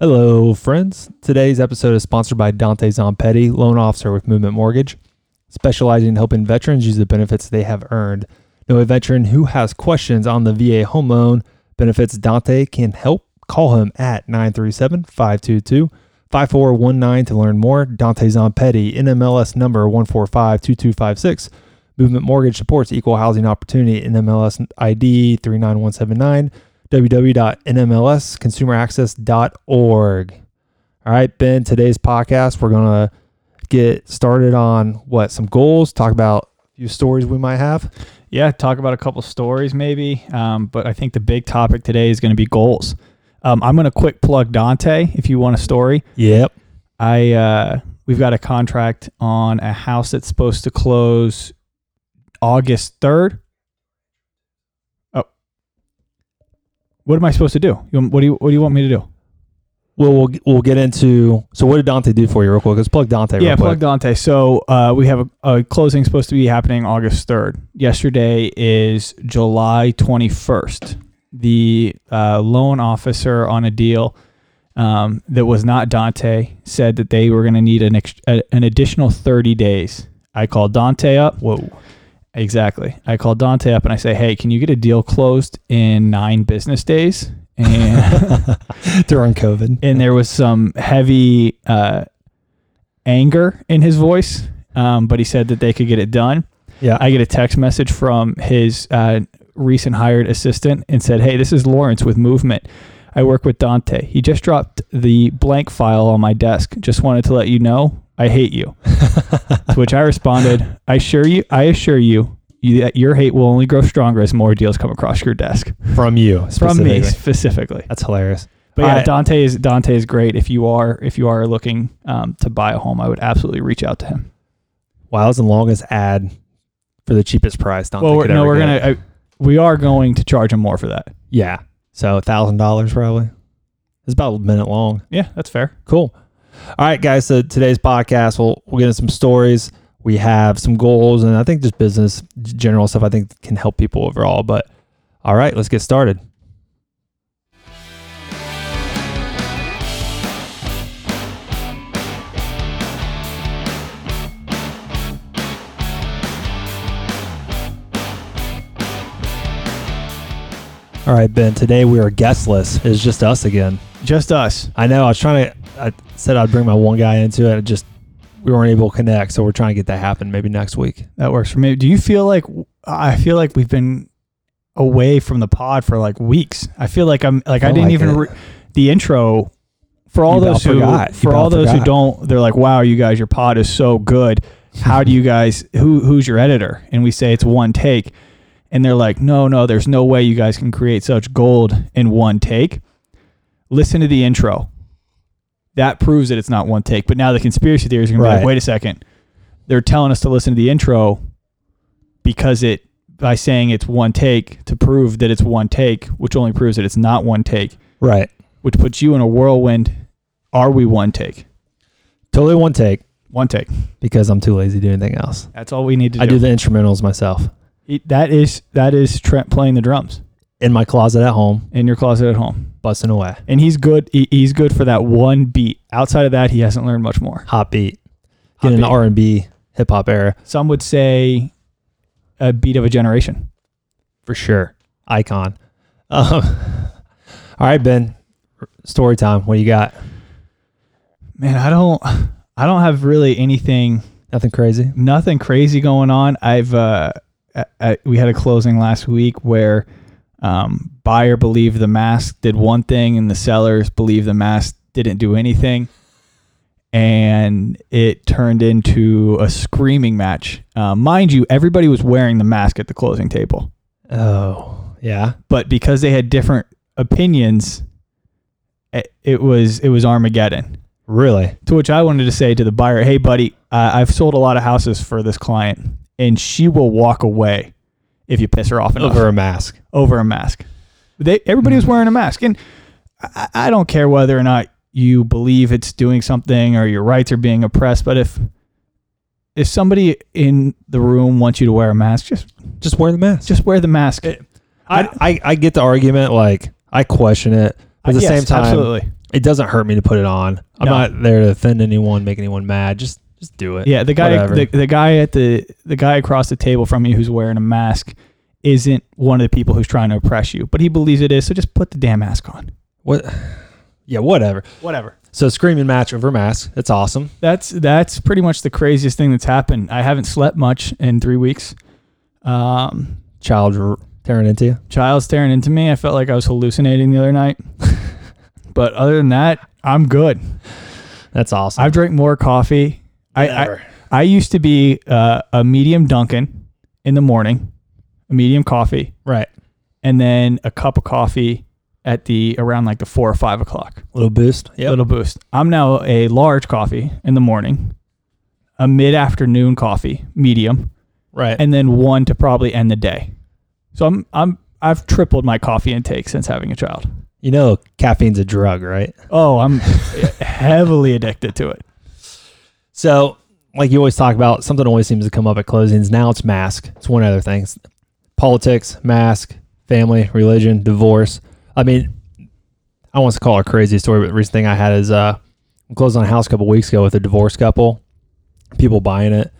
Hello, friends. Today's episode is sponsored by Dante Zompetti, loan officer with Movement Mortgage, specializing in helping veterans use the benefits they have earned. Know a veteran who has questions on the VA home loan benefits Dante can help. Call him at 937 522 5419 to learn more. Dante Zompetti, NMLS number 1452256. Movement Mortgage supports equal housing opportunity, NMLS ID 39179 www.nmlsconsumeraccess.org. All right, Ben, today's podcast, we're going to get started on what some goals, talk about a few stories we might have. Yeah, talk about a couple stories maybe. Um, but I think the big topic today is going to be goals. Um, I'm going to quick plug Dante if you want a story. Yep. I uh, we've got a contract on a house that's supposed to close August 3rd. What am I supposed to do? What do you what do you want me to do? Well, we'll we'll get into. So, what did Dante do for you, real quick? Let's plug Dante. yeah, plug. Dante. So uh, we have a, a closing supposed to be happening August third. Yesterday is July twenty first. The uh, loan officer on a deal um, that was not Dante said that they were going to need an ex- a, an additional thirty days. I called Dante up. Whoa. Exactly. I called Dante up and I say, "Hey, can you get a deal closed in nine business days?" And During COVID. and there was some heavy uh, anger in his voice. Um, but he said that they could get it done. Yeah. I get a text message from his uh, recent hired assistant and said, "Hey, this is Lawrence with Movement. I work with Dante. He just dropped the blank file on my desk. Just wanted to let you know I hate you." to which I responded, "I assure you, I assure you." You, that your hate will only grow stronger as more deals come across your desk From you. from me specifically. That's hilarious. But yeah, I- Dante is Dante is great. If you are if you are looking um, to buy a home, I would absolutely reach out to him. Wow, that was the longest ad for the cheapest price. Dante well, we're, could no, we're get. gonna I, we are going to charge him more for that. Yeah. So, a $1,000 probably. It's about a minute long. Yeah, that's fair. Cool. All right, guys. So today's podcast, we'll we'll get into some stories. We have some goals, and I think just business general stuff. I think can help people overall. But all right, let's get started. All right, Ben. Today we are guestless. It's just us again. Just us. I know. I was trying to. I said I'd bring my one guy into it. It just we weren't able to connect, so we're trying to get that happen maybe next week. That works for me. Do you feel like I feel like we've been away from the pod for like weeks? I feel like I'm like I Feel didn't like even re- the intro for all You those who forgot. For all those who don't. They're like, wow, you guys, your pod is so good. How do you guys? Who who's your editor? And we say it's one take. And they're like, no, no, there's no way you guys can create such gold in one take. Listen to the intro. That proves that it's not one take. But now the conspiracy theories are going to be Right. like, wait a second. They're telling us to listen to the intro because it, by saying it's one take to prove that it's one take, which only proves that it's not one take, Right. which puts you in a whirlwind. Are we one take? Totally one take One take. because I'm too lazy to do anything else. That's all we need to I do. I do the instrumentals myself He- that is that is Trent playing the drums in my closet at home, in your closet at home. busting away. and he's good. He, he's good for that one beat. Outside of that, he hasn't learned much more. Hot beat. Hot in the. R and B hip hop era Some would say a beat of a generation. for sure. Icon. Um, all right, Ben. Story time. What you got? Man, I don't, I don't have really anything, Nothing crazy. nothing crazy going on. I've, uh, I, we had a closing last week where, um, buyer believed the mask did one thing and the sellers believed the mask didn't do anything. And it turned into a screaming match. Uh, mind you, everybody was wearing the mask at the closing table. Oh, yeah. but because they had different opinions, it, it was it was Armageddon. Really? To which I wanted to say to the buyer, "Hey, buddy, uh, I've sold a lot of houses for this client, and she will walk away if you piss her off enough Over a mask. over a mask." They everybody was mm. wearing a mask, and I, I don't care whether or not you believe it's doing something or your rights are being oppressed, but if if somebody in the room wants you to wear a mask, just Just wear the mask. just wear the mask. I, I, I get the argument. Like I question it. But at the Yes, same time, absolutely. It doesn't hurt me to put it on. I'm No. not there to offend anyone, make anyone mad. Just just do it. Yeah, the guy Whatever. the, the guy at the the guy across the table from you who's wearing a mask isn't one of the people who's trying to oppress you, but he believes it is. So just put the damn mask on. What? Yeah, whatever. Whatever. So screaming match over mask. That's awesome. That's that's pretty much the craziest thing that's happened. I haven't slept much in three weeks. Um, Child r- tearing into you. child staring into me. I felt like I was hallucinating the other night. but other than that, I'm good. That's awesome. I've drank more coffee. I, I I used to be uh, a medium Dunkin' in the morning, a medium coffee, right. and then a cup of coffee at the around like the four or five o'clock. Little boost. Yeah. Little boost. I'm now a large coffee in the morning, a mid afternoon coffee, medium, Right. and then one to probably end the day. So I'm I'm I've tripled my coffee intake since having a child. you know, caffeine's a drug, right? Oh, I'm heavily addicted to it. So, like you always talk about, something always seems to come up at closings. Now it's mask. It's one other thing. It's politics, mask, family, religion, divorce. I mean, I want to call it a crazy story, but the recent thing I had is uh, I closed on a house a couple weeks ago with a divorced couple. People buying it,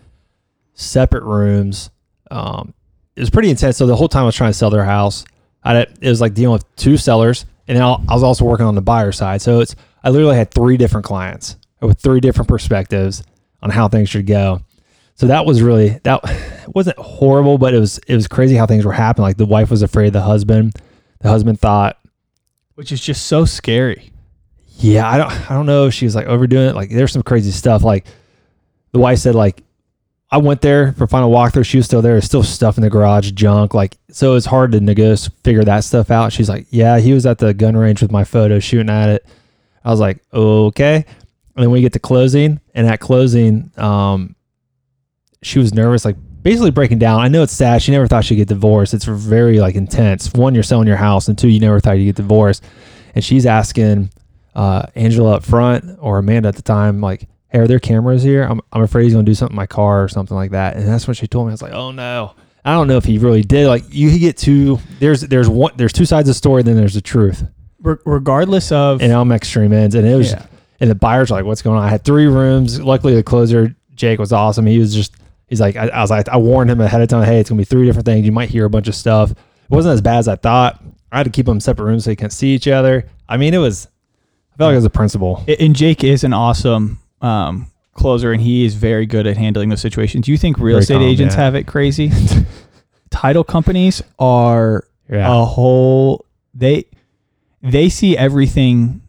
separate rooms. Um, it was pretty intense. So the whole time I was trying to sell their house, I had, it was like dealing with two sellers, and then I was also working on the buyer side. So it's I literally had three different clients with three different perspectives on how things should go. So that was really that wasn't horrible, but it was it was crazy how things were happening. Like the wife was afraid of the husband. The husband thought, Which is just so scary. yeah, I don't I don't know if she was like overdoing it. Like there's some crazy stuff. Like the wife said, like I went there for final walkthrough. She was still there. There's still stuff in the garage, junk. Like so, it's hard to negotiate, figure that stuff out. She's like, yeah, he was at the gun range with my photo shooting at it. I was like, okay. And then we get to closing, and at closing, um, she was nervous, like basically breaking down. I know it's sad. She never thought she'd get divorced. It's very like intense. One, you're selling your house, and two, you never thought you'd get divorced. And she's asking uh, Angela up front or Amanda at the time, like, "Hey, are there cameras here? I'm, I'm afraid he's gonna do something in my car or something like that." And that's what she told me. I was like, "Oh no." I don't know if he really did. Like you get two. There's there's one. There's two sides of the story. Then there's the truth, Re- regardless of and I'm extreme ends. And it was Yeah. And the buyers were like, "What's going on?" I had three rooms. Luckily, the closer Jake was awesome. He was just he's like, I, I was like, I warned him ahead of time. Hey, it's gonna be three different things. You might hear a bunch of stuff. It wasn't as bad as I thought. I had to keep them separate rooms so they can't see each other. I mean, it was. I felt like it was a principle. And Jake is an awesome um, closer, and he is very good at handling those situations. Do you think real Very estate calm, agents yeah. have it crazy? Title companies are Yeah. a whole they they see everything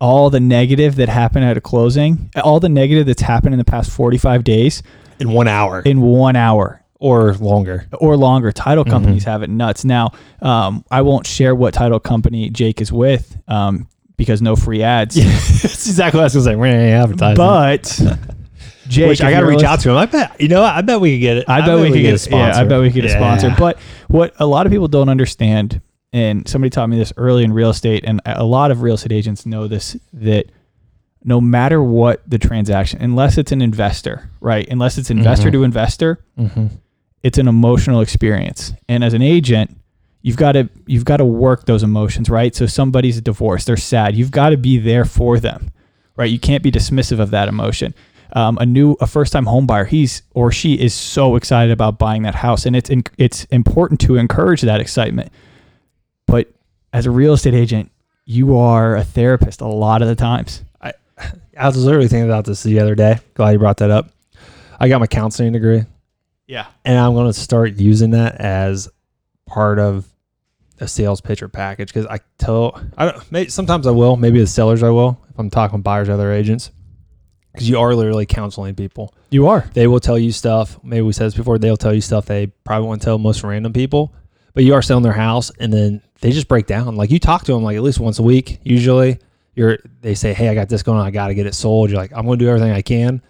all the negative that happened at a closing all the negative that's happened in the past 45 days in one hour in one hour or longer. or longer title Mhm. companies have it nuts now um, i won't share what title company jake is with um, because no free ads That's exactly what I was gonna say. We're gonna but jake Which I got to reach out to him. I bet you know. what? I bet we could get it. I, bet, we could get, a a sponsor. Yeah, I bet we could get a sponsor. But what a lot of people don't understand, and somebody taught me this early in real estate, and a lot of real estate agents know this that no matter what the transaction, unless it's an investor, right? Unless it's investor Mhm. to investor, Mhm. it's an emotional experience. And as an agent, you've got to you've got to work those emotions, right? So somebody's divorced, they're sad. You've got to be there for them, right? You can't be dismissive of that emotion. Um, a new a first time home buyer, he's or she is so excited about buying that house, and it's in, it's important to encourage that excitement. But as a real estate agent, you are a therapist a lot of the times. I was literally thinking about this the other day. Glad you brought that up. I got my counseling degree, Yeah. and I'm going to start using that as part of a sales pitch or package because I tell I don't. Maybe, sometimes I will. Maybe the sellers I will if I'm talking buyers or other agents because you are literally counseling people. You are. They will tell you stuff. Maybe we said this before. They'll tell you stuff they probably won't tell most random people. But you are selling their house, and then they just break down. Like you talk to them like at least once a week. Usually, you're they say, "Hey, I got this going on. I got to get it sold." You're like, "I'm going to do everything I can."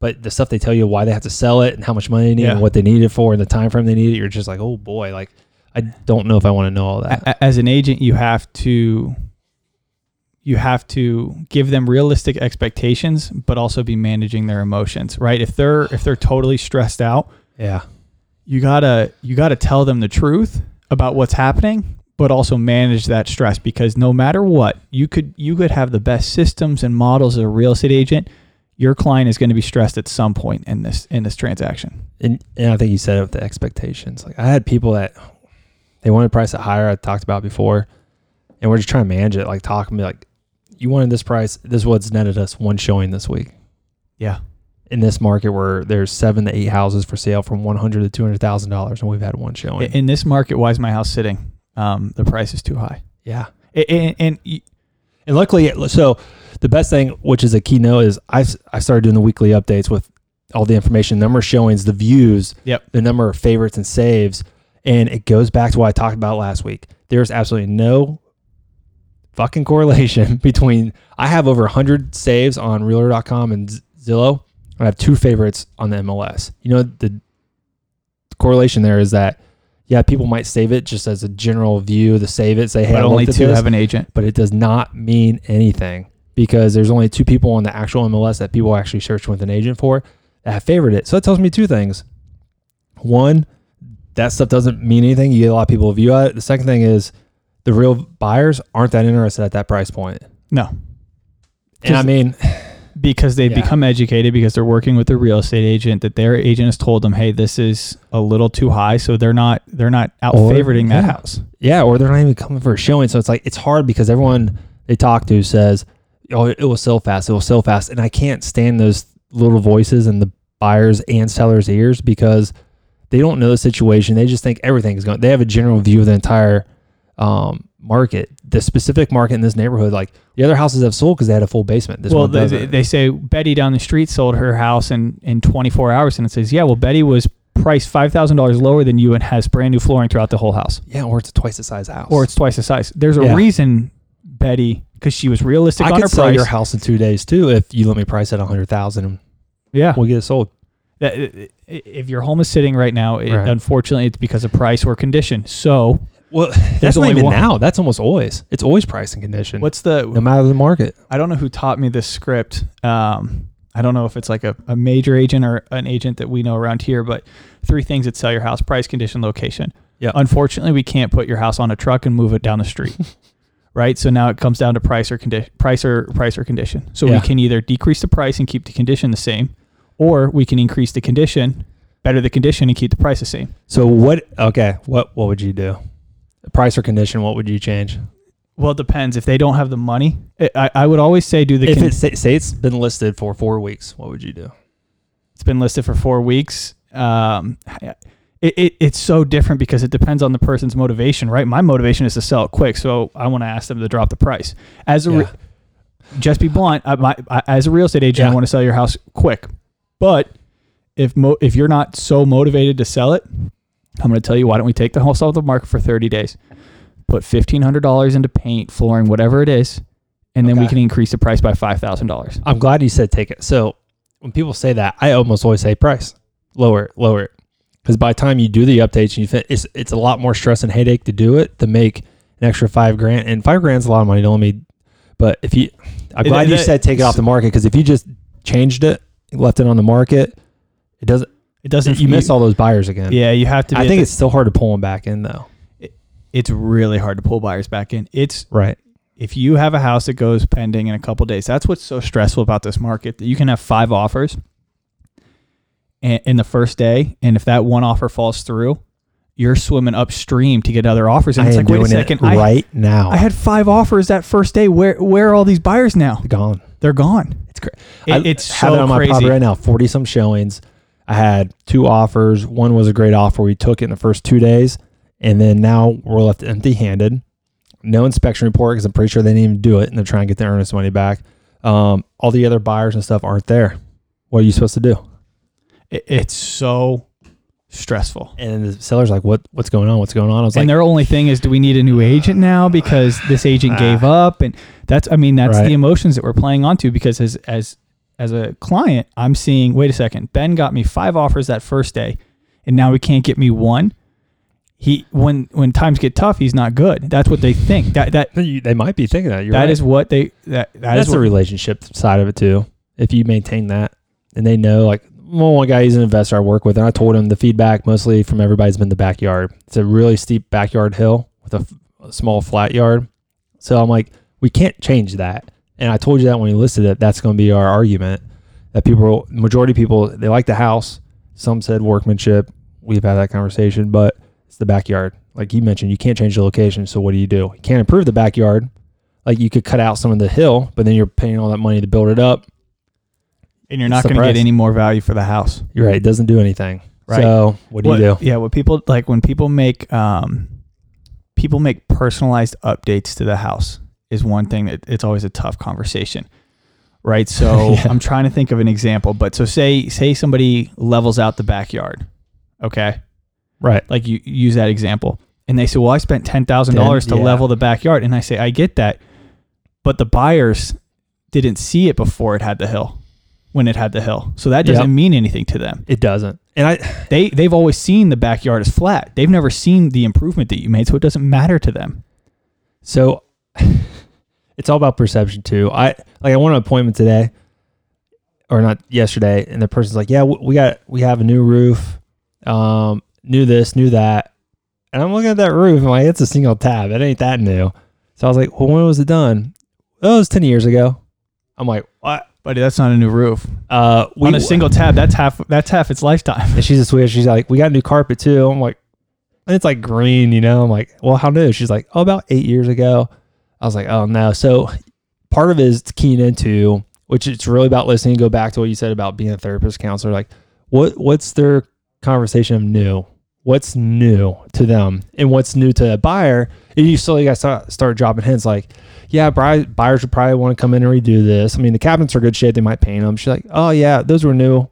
But the stuff they tell you why they have to sell it and how much money they need Yeah. and what they need it for and the time frame they need it, you're just like, "Oh boy!" Like I don't know if I want to know all that. As an agent you have to you have to give them realistic expectations but also be managing their emotions right if they're if they're totally stressed out yeah, you gotta you gotta tell them the truth about what's happening but also manage that stress because no matter what, you could you could have the best systems and models as a real estate agent. Your client is going to be stressed at some point in this in this transaction. And, and I think you said it with the expectations. Like I had people that they wanted to price it higher. I talked about before, and we're just trying to manage it. Like talk and be like, you wanted this price. This is what's netted us one showing this week. Yeah. In this market where there's seven to eight houses for sale from one hundred to two hundred thousand dollars, and we've had one showing. In this market, why is my house sitting? Um, the price is too high. yeah. And, and, And luckily, so the best thing, which is a key note, is I I started doing the weekly updates with all the information, number of showings, the views, Yep. the number of favorites and saves, and it goes back to what I talked about last week. There's absolutely no fucking correlation between I have over 100 saves on Realtor.com and Zillow. I have two favorites on the MLS. You know the correlation there is that yeah, people might save it just as a general view, to save it, say hey, but I only two this have an agent. but it does not mean anything because there's only two people on the actual MLS that people actually search with an agent for that have favored it. So it tells me two things. One, that stuff doesn't mean anything. You get a lot of people view it. The second thing is the real buyers aren't that interested at that price point. No, And I mean, because they've Yeah. become educated because they're working with a real estate agent that their agent has told them, hey, this is a little too high, so they're not they're not out Or- favoriting that yeah. house. yeah, or they're not even coming for a showing. So it's like it's hard because everyone they talk to says, "Oh, it will sell fast. It will sell fast," and I can't stand those little voices in the buyers and sellers' ears because they don't know the situation. They just think everything is going. They have a general view of the entire um, market, the specific market in this neighborhood. Like the other houses have sold because they had a full basement. This well, one they, they say Betty down the street sold her house in in 24 hours, and it says, yeah, well, Betty was priced five thousand dollars lower than you and has brand new flooring throughout the whole house, yeah, or it's twice the size house. or it's twice the size. There's a Yeah. reason Betty, because she was realistic I on could her sell price. your house in two days too if you let me price it a hundred thousand and yeah, we'll get it sold. that, if your home is sitting right now, it, Right. unfortunately, it's because of price or condition. So, Well, that's not only even one- now. That's almost always. It's always price and condition. what's the no matter the market. I don't know who taught me this script. Um, I don't know if it's like a, a major agent or an agent that we know around here, but three things that sell your house price, condition, location. Yeah. Unfortunately, we can't put your house on a truck and move it down the street. right. So now it comes down to price or condition, price or price or condition. So Yeah. we can either decrease the price and keep the condition the same, or we can increase the condition, better the condition, and keep the price the same. So what? Okay, what what would you do? Price or condition? What would you change? Well, it depends. If they don't have the money, I, I- I would always say do the. if con- it say, say it's been listed for four weeks, what would you do? it's been listed for four weeks. Um, it, it, it's so different because it depends on the person's motivation, right? My motivation is to sell it quick, so I want to ask them to drop the price. As a re- just be blunt, I, my, I, as a real estate agent, I want to sell your house quick. But if mo- if you're not so motivated to sell it, I'm going to tell you why don't we take the house off the market for 30 days, put fifteen hundred dollars into paint, flooring, whatever it is, and then we can increase the price by five thousand dollars. I'm glad you said take it. So when people say that, I almost always say price, lower it, lower it, because by the time you do the updates, and you fit, it's it's a lot more stress and headache to do it to make an extra five grand, and five grand's a lot of money. Don't let me, but if you, I'm It- glad you said take it off the market because if you just changed it, left it on the market, it doesn't. It doesn't. You miss all those buyers again. Yeah, you have to. Be I think the- it's still hard to pull them back in though. it's really hard to pull buyers back in. It's Right. if you have a house that goes pending in a couple days, that's what's so stressful about this market that you can have five offers in, in the first day, and if that one offer falls through, you're swimming upstream to get other offers. And I it's like, wait a second, it I, right now. I had five offers that first day. Where where are all these buyers now? gone. They're gone. It's crazy. It, it's have it so on my crazy. property right now. Forty some showings. I had two offers. One was a great offer. We took it in the first two days, and then now we're left empty handed. No inspection report because I'm pretty sure they didn't even do it, and they're trying to get their earnest money back. Um, all the other buyers and stuff aren't there. What are you supposed to do? It- it's so stressful. And the seller's like, "What? What's going on? What's going on?" I was and like, their only thing is, do we need a new agent now because this agent gave up? And that's, I mean, that's Right. the emotions that we're playing onto. Because as as as a client, I'm seeing, wait a second, Ben got me five offers that first day, and now he can't get me one. He when when times get tough, he's not good. That's what they think. That that "They might be thinking that." You're that right. is what they that that is That's what, the relationship side of it too. If you maintain that, and they know, like, well, one guy he's an investor I work with, and I told him the feedback mostly from everybody's been the backyard. It's a really steep backyard hill with a, a small flat yard. So I'm like, we can't change that. And I told you that when you listed it, that's going to be our argument. That people, majority of people, they like the house. Some said workmanship. We've had that conversation, but it's the backyard. Like you mentioned, you can't change the location. So what do you do? You can't improve the backyard. Like you could cut out some of the hill, but then you're paying all that money to build it up. And you're It's not going to get any more value for the house. You're right. It doesn't do anything. Right. So what do you do? Yeah, what people like when people make um people make personalized updates to the house is one thing that it's always a tough conversation. Right? So Yeah. I'm trying to think of an example, but so say say somebody levels out the backyard. Okay? Right. Like you use that example. And they say, "Well, I spent $10,000 to yeah. level the backyard." And I say, "I get that." But the buyers didn't see it before it had the hill. When it had the hill. So that doesn't Yep. mean anything to them It doesn't. And I, they they've always seen the backyard as flat. They've never seen the improvement that you made, so it doesn't matter to them. So it's all about perception too. I like I want an appointment today, or not yesterday, and the person's like, "Yeah, we got we have a new roof, um, new this, new that," and I'm looking at that roof, and I'm like, "It's a single tab. It ain't that new." So I was like, "Well, when was it done?" Oh, it was ten years ago. I'm like, "What?" But that's not a new roof. Uh, we, On a single tab, that's half that's half its lifetime. And she's a Swedish. She's like, we got a new carpet too. I'm like, and it's like green, you know. I'm like, well, how new? She's like, oh, about eight years ago. I was like, oh no. So part of it is keying into, which it's really about listening. Go back to what you said about being a therapist, counselor. Like, what what's their conversation of new? What's new to them, and what's new to a buyer? And you slowly got to start, start dropping hints like, yeah, buy, buyers would probably want to come in and redo this. I mean, the cabinets are good shape. They might paint them. She's like, oh yeah, those were new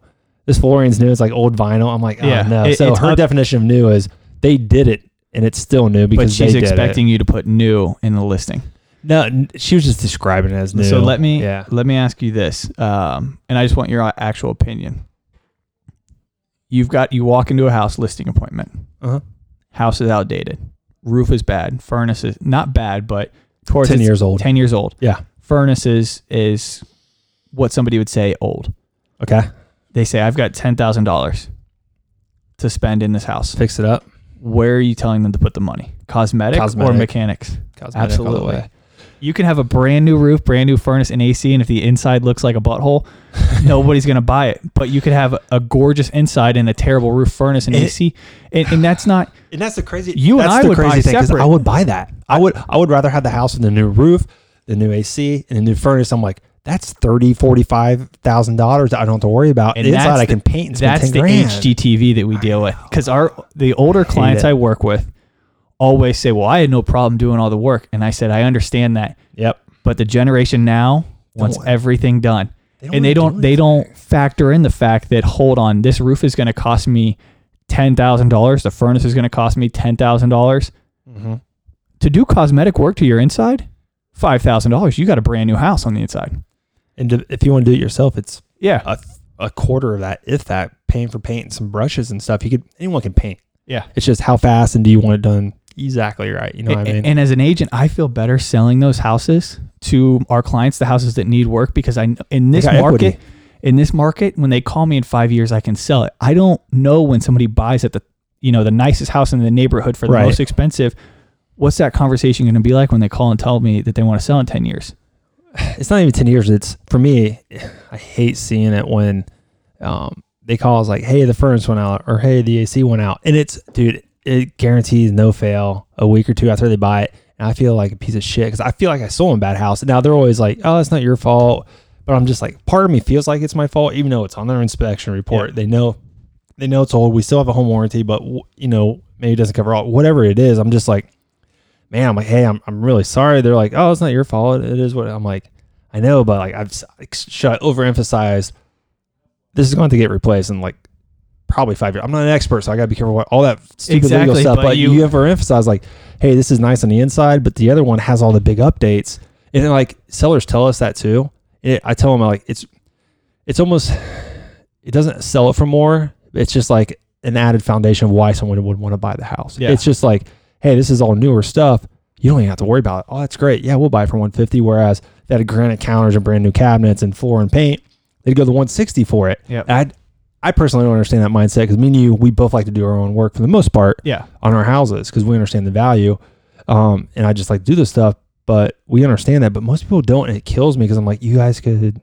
this flooring's new. It's like old vinyl. I'm like, oh Yeah, no. it- so her up- definition of new is they did it and it's still new But because she's they did expecting you to put new in the listing. It. No, she was just describing it as new. So let me yeah, let me ask you this, um, and I just want your actual opinion. You've got you walk into a house listing appointment. Uh-huh. House is outdated. Roof is bad. Furnace is not bad, but towards ten years old. Ten years old. Yeah. Furnace is is what somebody would say old. Okay, they say I've got ten thousand dollars to spend in this house. fix it up. Where are you telling them to put the money? Cosmetic, or mechanics? Cosmetic all the Absolutely. You can have a brand new roof, brand new furnace and AC, and if the inside looks like a butthole, nobody's gonna buy it. But you could have a gorgeous inside and a terrible roof, furnace and It- AC, and, and that's not. And that's the crazy. You and I the would buy crazy thing 'cause separate. I would buy that. I would. I would rather have the house with the new roof, the new AC, and the new furnace. I'm like, that's thirty, forty five thousand dollars. That I don't have to worry about. And inside I can paint and spend That's the grand. HGTV that we deal with because our the older clients it. I work with always say, "Well, I had no problem doing all the work," and I said, "I understand that." Yep. But the generation now wants Don't- everything done. and they wanna don't do they don't factor in the fact that hold on, this roof is going to cost me ten thousand dollars. The furnace is going to cost me ten thousand dollars Mhm. to do cosmetic work to your inside. Five thousand dollars. You got a brand new house on the inside. And to, if you want to do it yourself, it's Yeah, a, a quarter of that, if that, paying for paint and some brushes and stuff. You could anyone can paint. yeah. It's just how fast and do you want it done exactly right. You know what I mean? And as an agent, I feel better selling those houses to our clients, the houses that need work, because I in this market, equity. in this market, when they call me in five years, I can sell it. I don't know when somebody buys at the you know the nicest house in the neighborhood for the Right. most expensive. What's that conversation going to be like when they call and tell me that they want to sell in ten years? It's not even ten years. It's for me. I hate seeing it when um, they call us like, "Hey, the furnace went out," or "Hey, the AC went out," and it's dude. It guarantees no fail a week or two after they buy it, and I feel like a piece of shit because I feel like I sold them a bad house. Now they're always like, "Oh, it's not your fault," but I'm just like, part of me feels like it's my fault, even though it's on their inspection report. They know, they know it's old. We still have a home warranty, but you know, maybe it doesn't cover all. Whatever it is, I'm just like, man, I'm like, hey, I'm, I'm really sorry. They're like, oh, it's not your fault. It is what I'm like. I know, but like I've should I overemphasize? This is going to get replaced in like probably five years. I'm not an expert, so I gotta be careful what all that stupid Exactly, legal stuff. but But, you- you, overemphasize like, hey, this is nice on the inside, but the other one has all the big updates. And then, like sellers tell us that too. It, I tell them like it's it's almost it doesn't sell it for more. It's just like an added foundation of why someone would want to buy the house. Yeah. It's just like, hey, this is all newer stuff. You don't even have to worry about it. Oh, that's great. Yeah, we'll buy it for 150. Whereas if they had granite counters and brand new cabinets and floor and paint, they'd go to 160 for it. Yep. I I personally don't understand that mindset because me and you, we both like to do our own work for the most part Yeah. on our houses because we understand the value. Um, and I just like do this stuff, but we understand that, but most people don't, and it kills me because I'm like, you guys could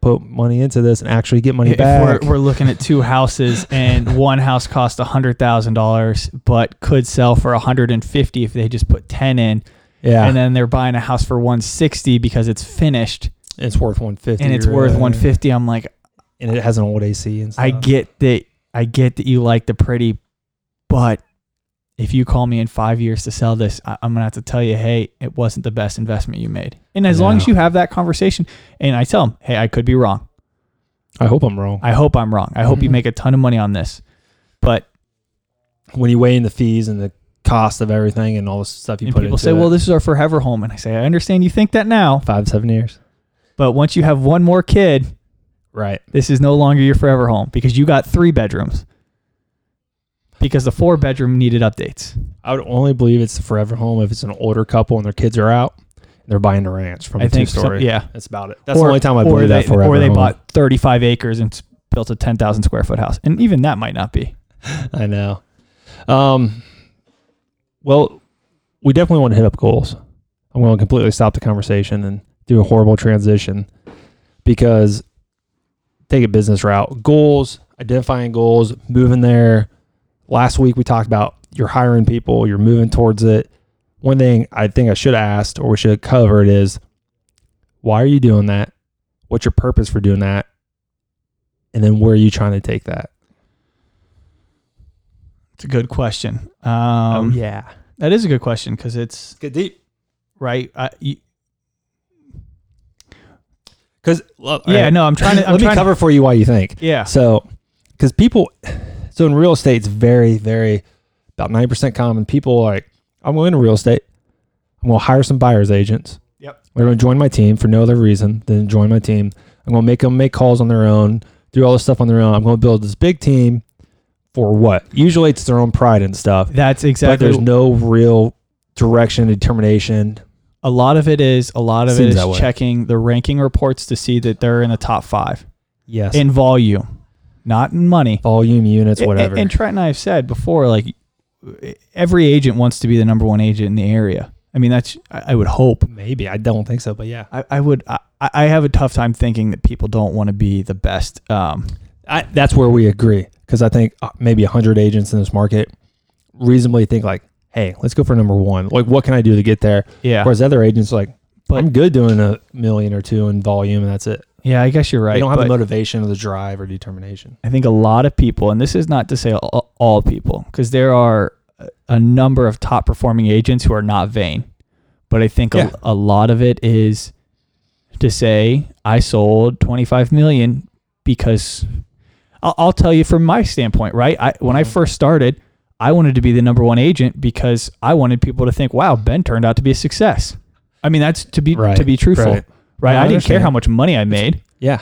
put money into this and actually get money if back. we're, we're looking at two houses and one house cost a hundred thousand dollars but could sell for a hundred and fifty if they just put 10 in yeah, and then they're buying a house for 160 because it's finished it's worth 150, and it's worth uh, 150 i'm like and it has an old AC and stuff. i get that i get that you like the pretty but if you call me in five years to sell this I, i'm gonna have to tell you hey it wasn't the best investment you made and as long as you have that conversation and i tell them hey i could be wrong I hope I'm wrong. i hope i'm wrong i hope you Mhm. make a ton of money on this but when you weigh in the fees and the cost of everything and all the stuff you and put people say it, well this is our forever home and i say i understand you think that now five seven years, but once you have one more kid right? this is no longer your forever home because you got three bedrooms because the four bedroom needed updates I would only believe it's the forever home if it's an older couple and their kids are out. And they're buying a ranch from i a two think so, story. yeah That's about it. That's the only time I or believe they, that forever. or they home. bought 35 acres and built a 10,000 square foot house and even that might not be I know. Um, well, we definitely want to hit up goals. I'm going to completely stop the conversation and do a horrible transition because take a business route. Goals, identifying goals, moving there. Last week we talked about you're hiring people, you're moving towards it. One thing I think I should have asked or we should have covered is why are you doing that? What's your purpose for doing that? And then where are you trying to take that? it's a good question um, oh yeah. that is a good question because it's Get deep. right I, you, Because yeah no i'm trying to I'm let me trying to- cover for you why you think. yeah So, because people, so in real estate, it's very, very about ninety percent common. People are like, I'm going into real estate. I'm going to hire some buyers agents. Yep. They're going to join my team for no other reason than join my team. I'm going to make them make calls on their own, do all this stuff on their own. I'm going to build this big team for what? Usually, it's their own pride and stuff. that's exactly. But there's no real direction, determination. A lot of it is a lot of it Seems is that way. checking the ranking reports to see that they're in the top five Yes. in volume not in money volume units, whatever. And, Trent and I have said before, like every agent wants to be the number one agent in the area. I mean, that's I, would hope. Maybe I don't think so, but yeah. I, I would. I, I have a tough time thinking that people don't want to be the best. Um, I, that's where we agree because I think uh, maybe 100 agents in this market reasonably think like, hey, let's go for number one. Like, what can I do to get there? yeah, Whereas other agents are like, But- I'm good doing a million or two in volume and that's it. yeah. I guess you're right. they don't have the motivation or the drive or determination. I think a lot of people, and this is not to say all, all people, because there are a- a number of top performing agents who are not vain, but I think Yeah. a, a lot of it is to say I sold 25 million because I'll, I'll tell you from my standpoint, right? I when I Mhm. first started, I wanted to be the number one agent because I wanted people to think, "Wow, Ben turned out to be a success." I mean, that's to be Right, to be truthful, right? right. I I, didn't care how much money I made Yeah.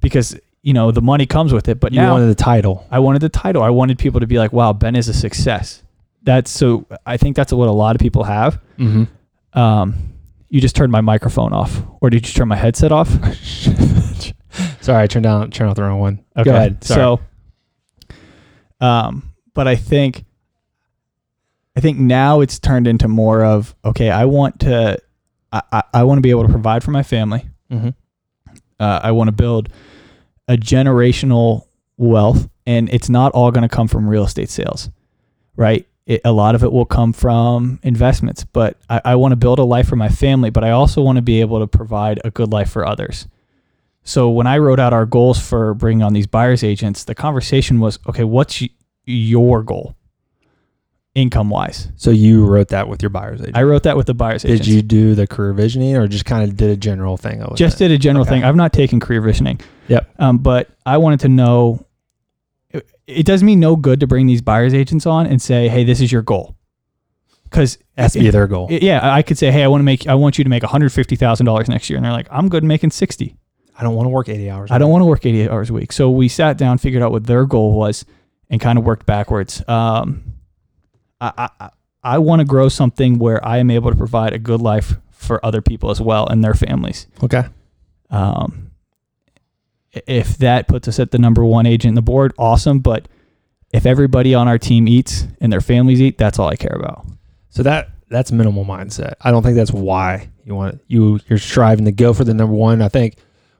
because you know the money comes with it. But you now wanted the title. I wanted the title. I wanted people to be like, "Wow, Ben is a success." That's so. I think that's what a lot of people have. Mm-hmm. Um, you just turned my microphone off, or did you turn my headset off? Sorry, I turned down, turned off the wrong one. Go ahead. Sorry. So, um, but I think, I think now it's turned into more of okay. I want to, I, I, I want to be able to provide for my family. mm-hmm. Uh, I want to build a generational wealth, and it's not all going to come from real estate sales, right? It, a lot of it will come from investments, but I, I want to build a life for my family, but I also want to be able to provide a good life for others. So when I wrote out our goals for bringing on these buyers agents, the conversation was, okay, what's your goal, income wise? So you wrote that with your buyer's agent. I wrote that with the buyers agents. did you do the career visioning or just kind of did a general thing? just it? did a general Okay. thing. I've not taken career visioning. Yep. Um, but I wanted to know. It, it does me no good to bring these buyers agents on and say, "Hey, this is your goal," because that's be their goal. yeah, I could say, "Hey, I want to make, I want you to make one hundred fifty thousand dollars next year," and they're like, "I'm good making 60. I don't want to work 80 hours. I don't want to work eighty hours a week." So we sat down, figured out what their goal was, and kind of worked backwards. Um, I I, I- I want to grow something where I am able to provide a good life for other people as well and their families. Okay. Um, if that puts us at the number one agent in the board, awesome. But if everybody on our team eats and their families eat, that's all I care about. So that that's minimal mindset. I don't think that's why you want you you're striving to go for the number one. I think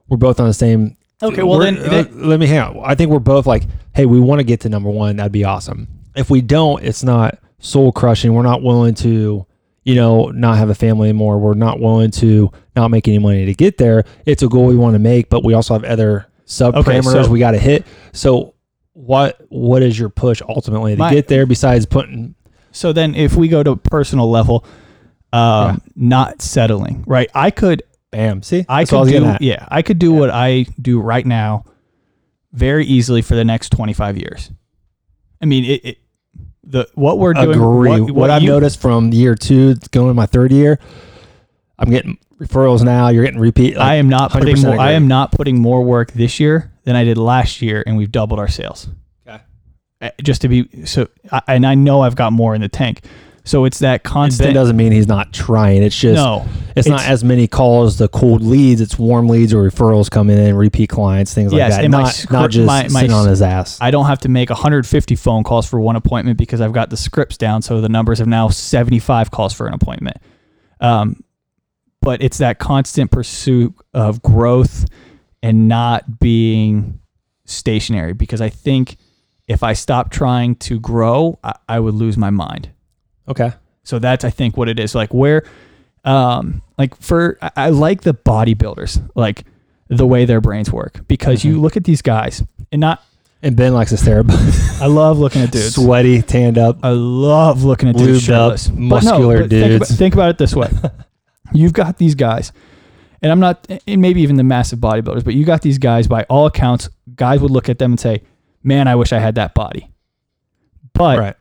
we're both on the same. Okay, well we're- then, uh, let me hang on. I think we're both like, hey, we want to get to number one. That'd be awesome. If we don't, it's not soul crushing. We're not willing to, you know, not have a family anymore. We're not willing to not make any money to get there. It's a goal we want to make, but we also have other sub Okay, parameters so- we got to hit. So what what is your push ultimately to My- get there besides putting so then if we go to personal level, um, Yeah. not settling, right? I could bam? See, I could do yeah, I could do Yeah. what I do right now very easily for the next 25 years. I mean, it, it the what we're doing agree. what, What, what I've you- noticed from year two going to my third year, I'm getting referrals now. You're getting repeat. I am not putting more, I am not putting more work this year than I did last year and we've doubled our sales. Okay. Uh, Just to be so and I know I've got more in the tank. So it's that constant doesn't mean he's not trying. It's just No. it's, not as many calls the cold leads. It's warm leads or referrals coming in, repeat clients, things Yes, like that. Not script- not just my- my sitting on his ass. I don't have to make 150 phone calls for one appointment because I've got the scripts down. So the numbers have now 75 calls for an appointment. Um, but it's that constant pursuit of growth and not being stationary because I think if I stop trying to grow, I, I would lose my mind. Okay. So that's I think what it is. Like where um like for I, I like the bodybuilders, like the way their brains work. Because you Mhm. look at these guys and not And Ben likes stare at I love looking at dudes. sweaty, tanned up. I love looking at dudes Lubed up, shirtless. But muscular but think about- dudes. Think about, it this way: you've got these guys, and I'm not, and maybe even the massive bodybuilders, but you got these guys. By all accounts, guys would look at them and say, "Man, I wish I had that body." But right.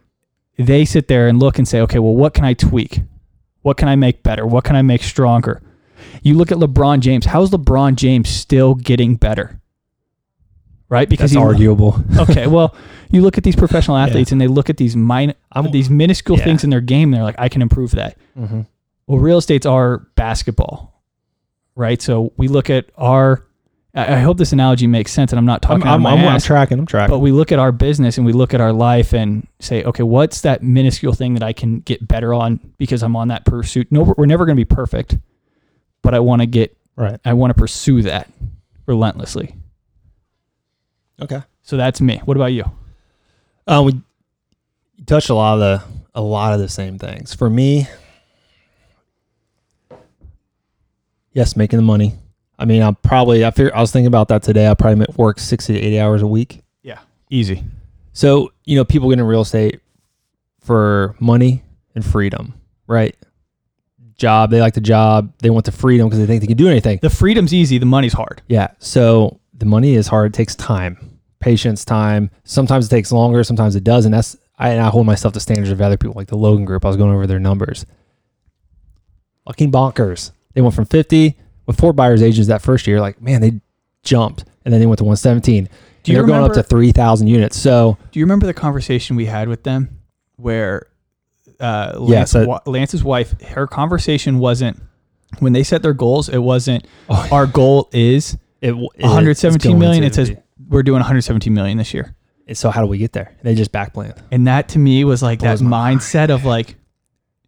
They sit there and look and say, "Okay, well, what can I tweak? What can I make better? What can I make stronger?" You look at LeBron James. How's LeBron James still getting better? Right? Because That's arguable. okay, well, you look at these professional athletes and they look at these minor, I'm these minuscule yeah. things in their game. And they're like, I can improve that. Mhm. Well, real estate's our basketball, right? So we look at our. I I hope this analogy makes sense, and I'm not I'm, talking I'm, my I'm, I'm tracking. I'm tracking. but we look at our business and we look at our life and say, okay, what's that minuscule thing that I can get better on because I'm on that pursuit? No, we're- we're never going to be perfect, but I want to get, right. I want to pursue that relentlessly. Okay. So that's me. What about you? Um, we touched a lot of the a lot of the same things. For me, yes, making the money. I mean, I'm probably I figure I was thinking about that today. I probably work sixty to eighty hours a week. Yeah, easy. So you know, people get in real estate for money and freedom, right? Job, they like the job. They want the freedom because they think they can do anything. The freedom's easy. The money's hard. Yeah. So the money is hard. It takes time, patience, time. Sometimes it takes longer. Sometimes it doesn't. That's I, and I hold myself to standards of other people, like the Logan Group. I was going over their numbers. Fucking bonkers. They went from 50 with four buyers agents that first year. Like man, they jumped, and then they went to 117. Do you they're going up to 3,000 units. So do you remember the conversation we had with them, where uh, Lance, Yes, I- wa- Lance's wife, her conversation wasn't when they set their goals. It wasn't oh, our goal is it, w- it- 117 it's going million. It says we're doing 117 million this year. So how do we get there? They just back plan. And that to me was like that Blows my mindset of like,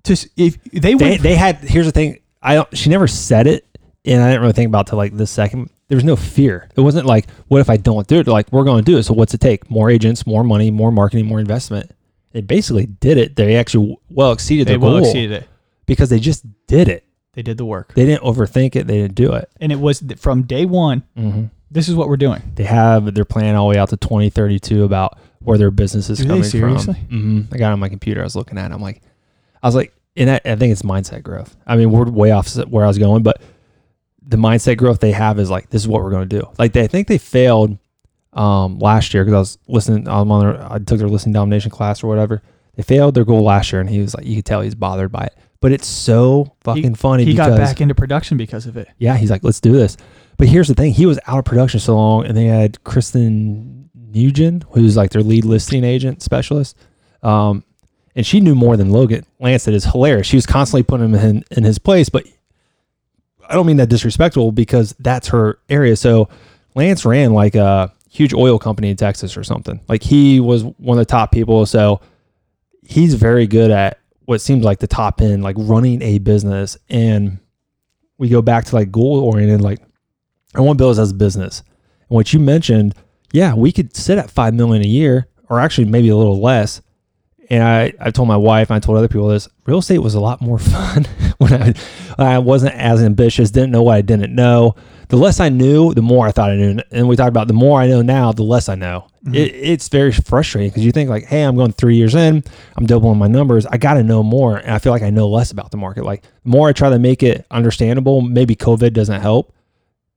just if they They would, they had. Here's the thing. I don't. She never said it, and I didn't really think about it till like this second. There was no fear. It wasn't like, what if I don't do it? Like, we're going to do it. So what's it take? More agents, more money, more marketing, more investment. They basically did it. They actually well exceeded they their well goal exceeded it. because they just did it. They did the work, They didn't overthink it. They didn't do it. and it was th- from day one. Mm-hmm. This is what we're doing. They have their plan all the way out to 2032 about where their business is coming seriously? from. Mm-hmm. I got on my computer. I was looking at. it. I'm like, I was like, and I, I think it's mindset growth. I mean, we're way off where I was going, but the mindset growth they have is like, this is what we're going to do. Like, they I think they failed um, last year because I was listening. I'm on their, I took their listing domination class or whatever. They failed their goal last year, and he was like, you could tell he's bothered by it. But it's so fucking funny He because got back into production because of it. yeah, he's like, let's do this. But here's the thing: he was out of production so long, and they had Kristen Nugent, who's like their lead listing agent specialist, um, and she knew more than Logan Lance. That is hilarious. She was constantly putting him in, in his place, but I don't mean that disrespectful because that's her area. So Lance ran like a huge oil company in Texas or something. Like he was one of the top people. So he's very good at what seems like the top end, like running a business. And we go back to like goal oriented, like I want build as a business. And what you mentioned, yeah, we could sit at five million a year, or actually maybe a little less. And I, I told my wife, and I told other people this. Real estate was a lot more fun when I, I wasn't as ambitious, didn't know what I didn't know. The less I knew, the more I thought I knew. And we talked about the more I know now, the less I know. Mhm. It, it's very frustrating because you think like, hey, I'm going three years in, I'm doubling my numbers. I got to know more, and I feel like I know less about the market. Like the more I try to make it understandable, maybe COVID doesn't help.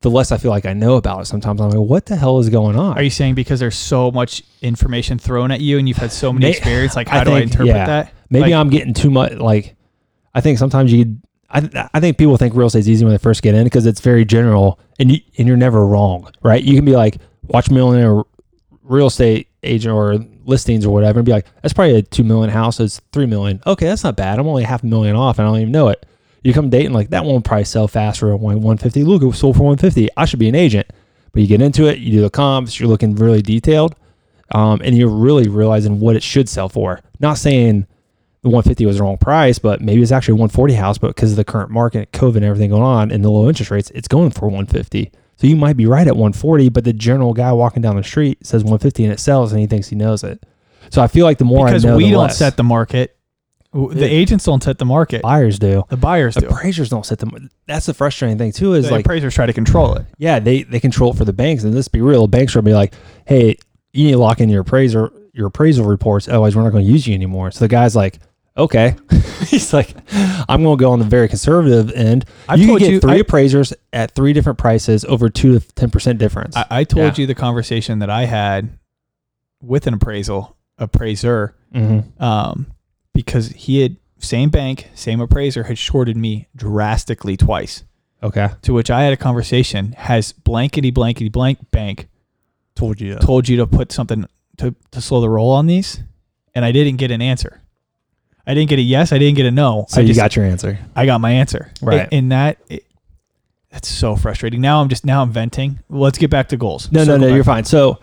The less I feel like I know about it. Sometimes I'm like, what the hell is going on? Are you saying because there's so much information thrown at you and you've had so many May- experience? Like, I how do I interpret yeah. that? Maybe Like- I'm getting too much. Like, I think sometimes you. I, I think people think real estate's easy when they first get in because it's very general, and you and you're never wrong, right? You can be like, watch millionaire real estate agent or listings or whatever, and be like, that's probably a two million house. It's three million. Okay, that's not bad. I'm only half a million off, and I don't even know it. You come dating like that won't probably sell fast for one one fifty. Look, it was sold for one fifty. I should be an agent, but you get into it, you do the comps, you're looking really detailed, um, and you're really realizing what it should sell for. Not saying the 150 was the wrong price, but maybe it's actually a 140 house, but because of the current market, COVID, and everything going on, and the low interest rates, it's going for 150. So you might be right at 140, but the general guy walking down the street says 150 and it sells, and he thinks he knows it. So I feel like the more because I know, we don't less. set the market. The Yeah. agents don't set the market. buyers do. The buyers do. Appraisers don't set them. That's the frustrating thing too. Is The like appraisers try to control it. yeah, they they control it for the banks, and let's be real, the banks are gonna be like, hey, you need to lock in your appraiser your appraisal reports, otherwise we're not going to use you anymore. So the guy's like, okay, he's like, I'm going to go on the very conservative end. I've you can told get you- three I- appraisers at three different prices over two to ten percent difference. I, I told Yeah. you the conversation that I had with an appraisal appraiser mm-hmm. um, because he had same bank, same appraiser had shorted me drastically twice. Okay, To which I had a conversation. Has blankety blankety blank bank told you. told you to put something to, to slow the roll on these? And I didn't get an answer. I didn't get a yes. I didn't get a no. So I you just, got your answer, I got my answer. Right. And, and that it, that's so frustrating. Now I'm just now I'm venting. Let's get back to goals. No, no, Circle no, back. you're fine. So,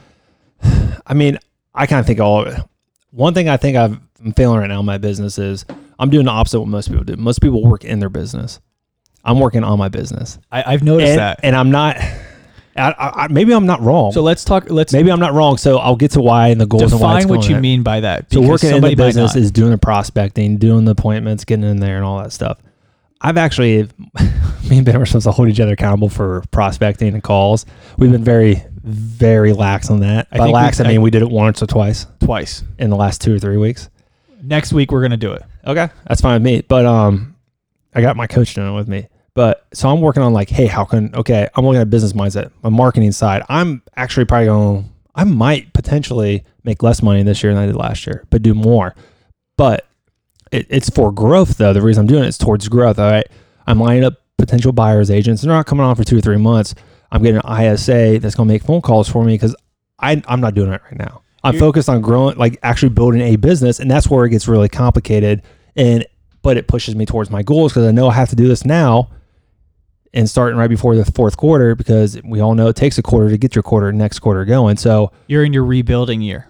I mean, I kind of think all of it. One thing I think I've, I'm failing right now in my business is I'm doing the opposite of what most people do. Most people work in their business. I'm working on my business, I, I've noticed and, that. and I'm not. I, I, I- maybe I'm not wrong. So let's talk. Let's maybe I'm not wrong. So I'll get to why and the goals and why it's define what you in. mean by that. So working in the business is doing the prospecting, doing the appointments, getting in there, and all that stuff. I've actually, me and Ben are supposed to hold each other accountable for prospecting and calls. We've been very, very lax on that. I By lax, we- I mean we did it once or twice twice. in the last two or three weeks. Next week we're gonna do it. Okay, that's fine with me. But um, I got my coach doing it with me. But so I'm working on like, hey, how can okay? I'm looking at business mindset, my marketing side. I'm actually probably going. I might potentially make less money this year than I did last year, but do more. But it, it's for growth though. The reason I'm doing it is towards growth. All right, I'm lining up potential buyers agents. They're not coming on for two or three months. I'm getting an ISA that's going to make phone calls for me because I I'm not doing it right now. I'm focused on growing, like actually building a business, and that's where it gets really complicated. And but it pushes me towards my goals because I know I have to do this now and starting right before the fourth quarter because we all know it takes a quarter to get your quarter next quarter going. So You're in your rebuilding year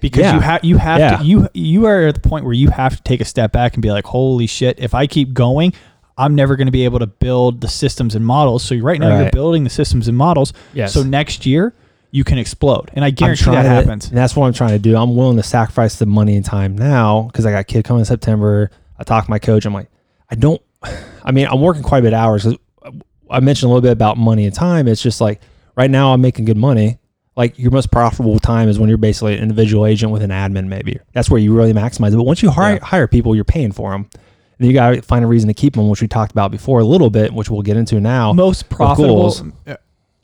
because Yeah. you have you have Yeah. to you you are at the point where you have to take a step back and be like, holy shit! If I keep going, I'm never going to be able to build the systems and models. So right now you're building the systems and models. yes, So next year you can explode, and I guarantee that to- happens. And that's what I'm trying to do. I'm willing to sacrifice the money and time now because I got a kid coming in September. I talked to my coach. I'm like, I don't. I mean, I'm working quite a bit of hours. I mentioned a little bit about money and time. It's just like right now I'm making good money. Like your most profitable time is when you're basically an individual agent with an admin. Maybe that's where you really maximize it. But once you hire Yeah. hire people, you're paying for them. And you got to find a reason to keep them, which we talked about before a little bit, which we'll get into now. most profitable.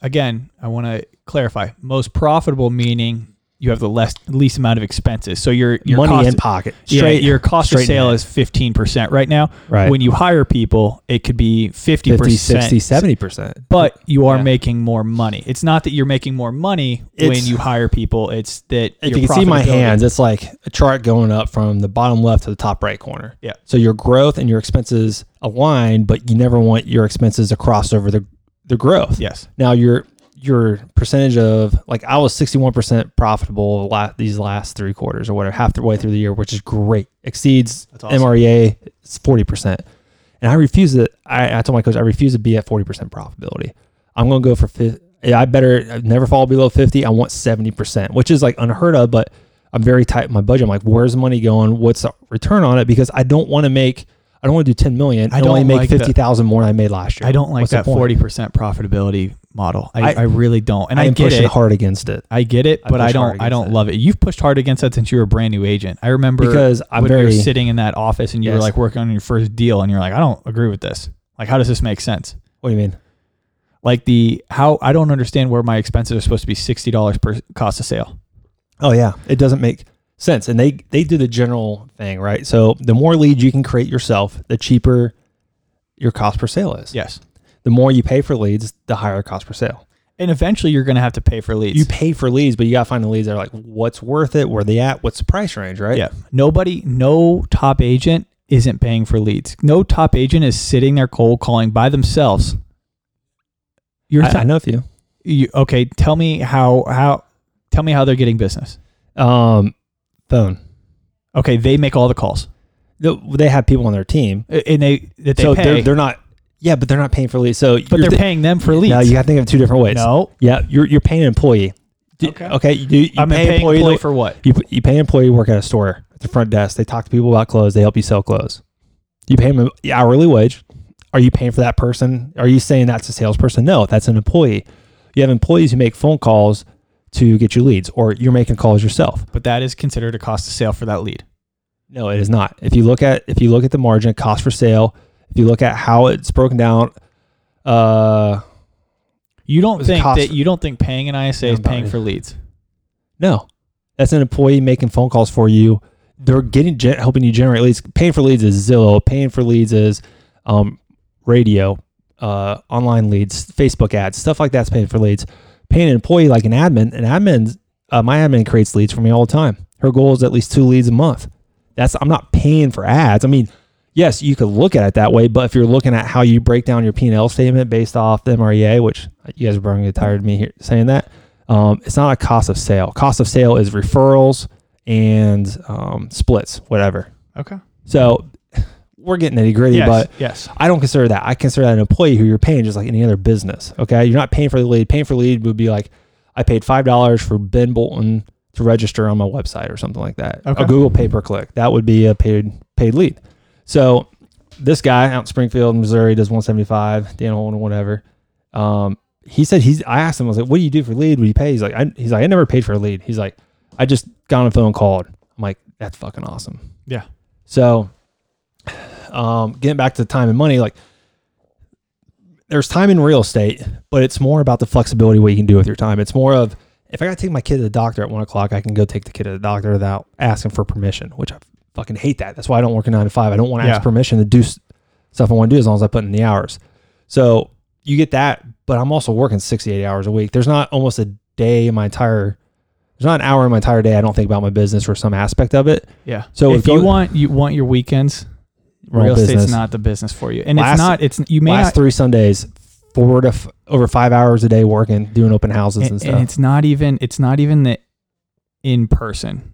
Again, I want to clarify. Most profitable meaning you have the less least amount of expenses. So your your money cost, in pocket. yeah, Straight, your cost of straight sale is 15% right now. right. When you hire people, it could be 50%. 50, 60, 70%. But you are Yeah. making more money. It's not that you're making more money when you hire people. It's that if you can see my hands, it's like a chart going up from the bottom left to the top right corner. Yeah. So your growth and your expenses align, but you never want your expenses to cross over the the growth. Yes. Now your your percentage of like I was 61% profitable la- these last three quarters or whatever, half the way through the year, which is great. Exceeds awesome. MREA, it's 40%. And I refuse to, I, I told my coach, I refuse to be at 40% profitability. I'm going to go for, fi- I better never fall below 50. I want 70%, which is like unheard of, but I'm very tight with my budget. I'm like, where's the money going? What's the return on it? Because I don't want to make, I don't want to do 10 million. I I don't don't make like 50,000 more than I made last year. I don't like What's that forty percent profitability model. I, I- I, really don't, and I I, am pushing it. hard against it I get it, but I hard don't. I don't it. love it. You've pushed hard against that since you were a brand new agent. I remember because I'm when very, were sitting in that office and you were like working on your first deal, and you're like, I don't agree with this. Like, how does this make sense? what do you mean? Like the how I don't understand where my expenses are supposed to be sixty dollars per cost of sale. Oh yeah, it doesn't make sense. And they they do the general thing, right? So the more leads you can create yourself, the cheaper your cost per sale is. Yes, The more you pay for leads, the higher cost per sale. and eventually you're going to have to pay for leads. You pay for leads, but you gotta find the leads that are like, what's worth it? Where they at? What's the price range, right? Yeah. Nobody, no top agent isn't paying for leads. No top agent is sitting there cold calling by themselves. You're I, t- I know a few. you, okay. Tell me how how tell me how they're getting business. Um, phone. Okay, they make all the calls, The- They have people on their team, and they that they so pay, they're they're not. Yeah, but they're not paying for leads. So but they're paying them for leads. No, you have to think of two different ways. no, Yeah, you're you're paying an employee. Okay. Okay. You, you I'm pay paying employee, employee for what? You, you pay an employee to work at a store at the front desk. They talk to people about clothes. They help you sell clothes. You pay them an hourly wage. Are you paying for that person? Are you saying that's a salesperson? No, that's an employee. You have employees who make phone calls to get you leads, or you're making calls yourself. But that is considered a cost of sale for that lead. No, it is not. If you look at if you look at the margin cost for sale, if you look at how it's broken down, uh, You don't think that you don't think paying an ISA No, is paying for leads. No, that's an employee making phone calls for you. They're getting helping you generate leads. Paying for leads is Zillow. Paying for leads is um, radio, uh, online leads, Facebook ads, stuff like that's paying for leads. Paying an employee like an admin, an admin, uh, my admin creates leads for me all the time. Her goal is at least two leads a month. That's I'm not paying for ads. I mean, yes, you could look at it that way, but if you're looking at how you break down your P and L statement based off the MREA, which you guys are probably tired of me here saying that, um, it's not a cost of sale. Cost of sale is referrals and um, splits, whatever. Okay. So we're getting nitty gritty, Yes. but yes. I don't consider that. I consider that an employee who you're paying just like any other business. Okay, you're not paying for the lead. Paying for lead would be like I paid five dollars for Ben Bolton to register on my website or something like that. Okay. A Google pay per click. That would be a paid paid lead. So this guy out in Springfield, Missouri, does 175. Dan Holden, whatever. Um, he said he's. I asked him. I was like, "What do you do for lead? What do you pay?" He's like, I, "He's like, I never paid for a lead." He's like, "I just got on the phone and called." I'm like, "That's fucking awesome." Yeah. So, um, getting back to time and money, like there's time in real estate, but it's more about the flexibility what you can do with your time. It's more of if I got to take my kid to the doctor at one o'clock, I can go take the kid to the doctor without asking for permission, which I fucking hate that. That's why I don't work a nine to five. I don't want to Yeah. ask permission to do stuff I want to do as long as I put in the hours. So you get that, but I'm also working 68 hours a week. There's not almost a day in my entire, there's not an hour in my entire day I don't think about my business or some aspect of it. Yeah. So if if you go- want you want your weekends, real estate's business. not the business for you. And Last- it's not. It's you may Last not. three Sundays, four to f- over five hours a day working, doing open houses and, and, stuff. and it's not even. It's not even the in person,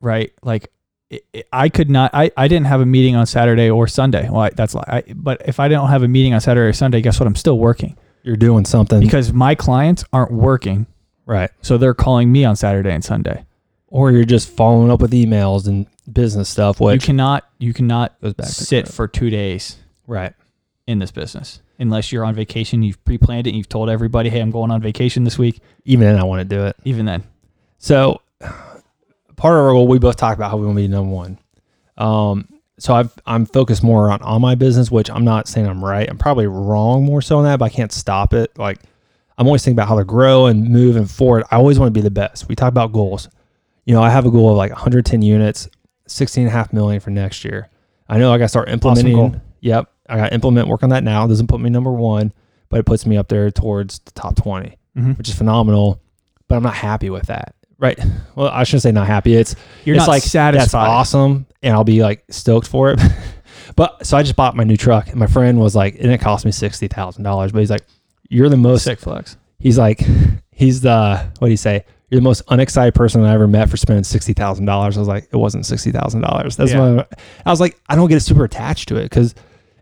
right? Like it, it- I could not. I, I didn't have a meeting on Saturday or Sunday. Well, I, that's like. I, but if I don't have a meeting on Saturday or Sunday, guess what? I'm still working You're doing something because my clients aren't working, right, so they're calling me on Saturday and Sunday. or you're just following up with emails and business stuff, you cannot. You cannot goes back to sit credit. for two days right. in this business unless you're on vacation. You've pre-planned it. And you've told everybody, "Hey, I'm going on vacation this week." Even then, I want to do it. Even then, So part of our goal, we both talked about how we want to be number one. Um, so I've, I'm focused more on, on my business, which I'm not saying I'm right. I'm probably wrong more so on that, but I can't stop it. Like I'm always thinking about how to grow and move and forward. I always want to be the best. We talk about goals. You know, I have a goal of like 110 units, 16 and a half million for next year. I know I got to start implementing. goal. Yep. I got to implement work on that now. It doesn't put me number one, but it puts me up there towards the top 20 Mhm. which is phenomenal, but I'm not happy with that. Right. Well, I shouldn't say not happy. It's you're it's not like satisfied. that's awesome, and I'll be like stoked for it. but so I just bought my new truck, and my friend was like, and it cost me sixty thousand dollars. But he's like, you're the most. Sick flex. he's like, he's the what do you say? You're the most unexcited person I ever met for spending sixty thousand dollars. I was like, it wasn't sixty thousand dollars. That's Yeah. what I was like. I don't get super attached to it because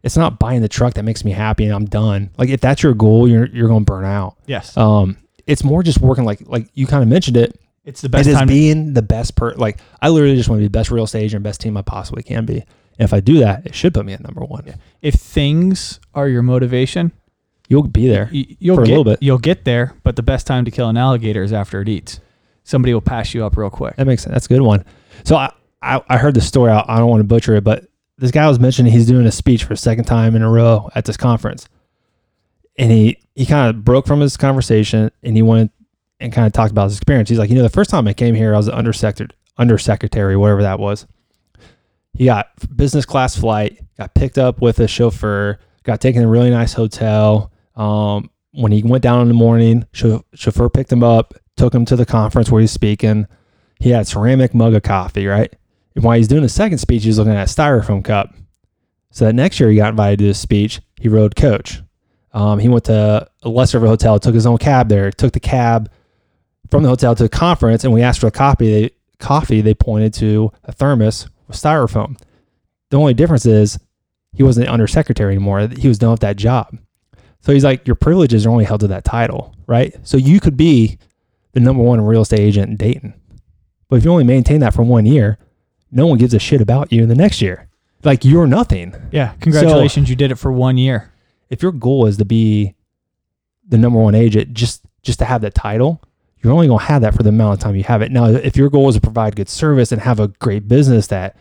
it's not buying the truck that makes me happy and I'm done. Like if that's your goal, you're you're gonna burn out. Yes. Um, it's more just working like like you kind of mentioned it. it's the best it is being the best per like I literally just want to be the best real estate agent, best team I possibly can be. And if I do that, it should put me at number one. if things are your motivation, You'll be there. y- you'll for a get little bit. you'll get there. But the best time to kill an alligator is after it eats. Somebody will pass you up real quick. That makes sense. That's a good one. So I, I, I heard the story. I, I don't want to butcher it, but this guy was mentioning he's doing a speech for a second time in a row at this conference. And he, he kind of broke from his conversation and he went and kind of talked about his experience. He's like, you know, the first time I came here, I was an undersecretary, undersecretary, whatever that was. He got business class flight, got picked up with a chauffeur, got taken to a really nice hotel. Um, when he went down in the morning, chau- chauffeur picked him up, took him to the conference where he's speaking. He had a ceramic mug of coffee, right? And while he's doing the second speech, he's looking at a styrofoam cup. So that next year he got invited to this speech. He rode coach. Um, he went to a lesser of a hotel, took his own cab there, took the cab from the hotel to the conference, and we asked for a copy. They coffee. They pointed to a thermos with styrofoam. The only difference is he wasn't undersecretary anymore. He was done with that job. So he's like, your privileges are only held to that title, right? So you could be the number one real estate agent in Dayton. But if you only maintain that for one year, no one gives a shit about you in the next year. Like you're nothing. Yeah. Congratulations, you did it for one year. If your goal is to be the number one agent, just just to have that title, you're only gonna have that for the amount of time you have it. Now, if your goal is to provide good service and have a great business that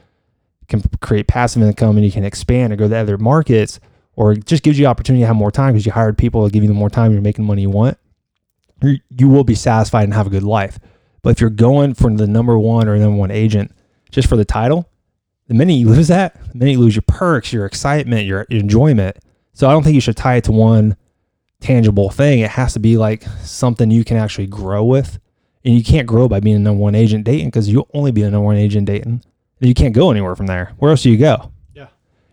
can create passive income and you can expand and go to other markets, or it just gives you opportunity to have more time because you hired people to give you the more time, you're making the money you want, you will be satisfied and have a good life. But if you're going for the number one or number one agent just for the title, the minute you lose that, the minute you lose your perks, your excitement, your enjoyment. So I don't think you should tie it to one tangible thing. It has to be like something you can actually grow with. And you can't grow by being a number one agent Dayton because you'll only be a number one agent Dayton. You can't go anywhere from there. Where else do you go?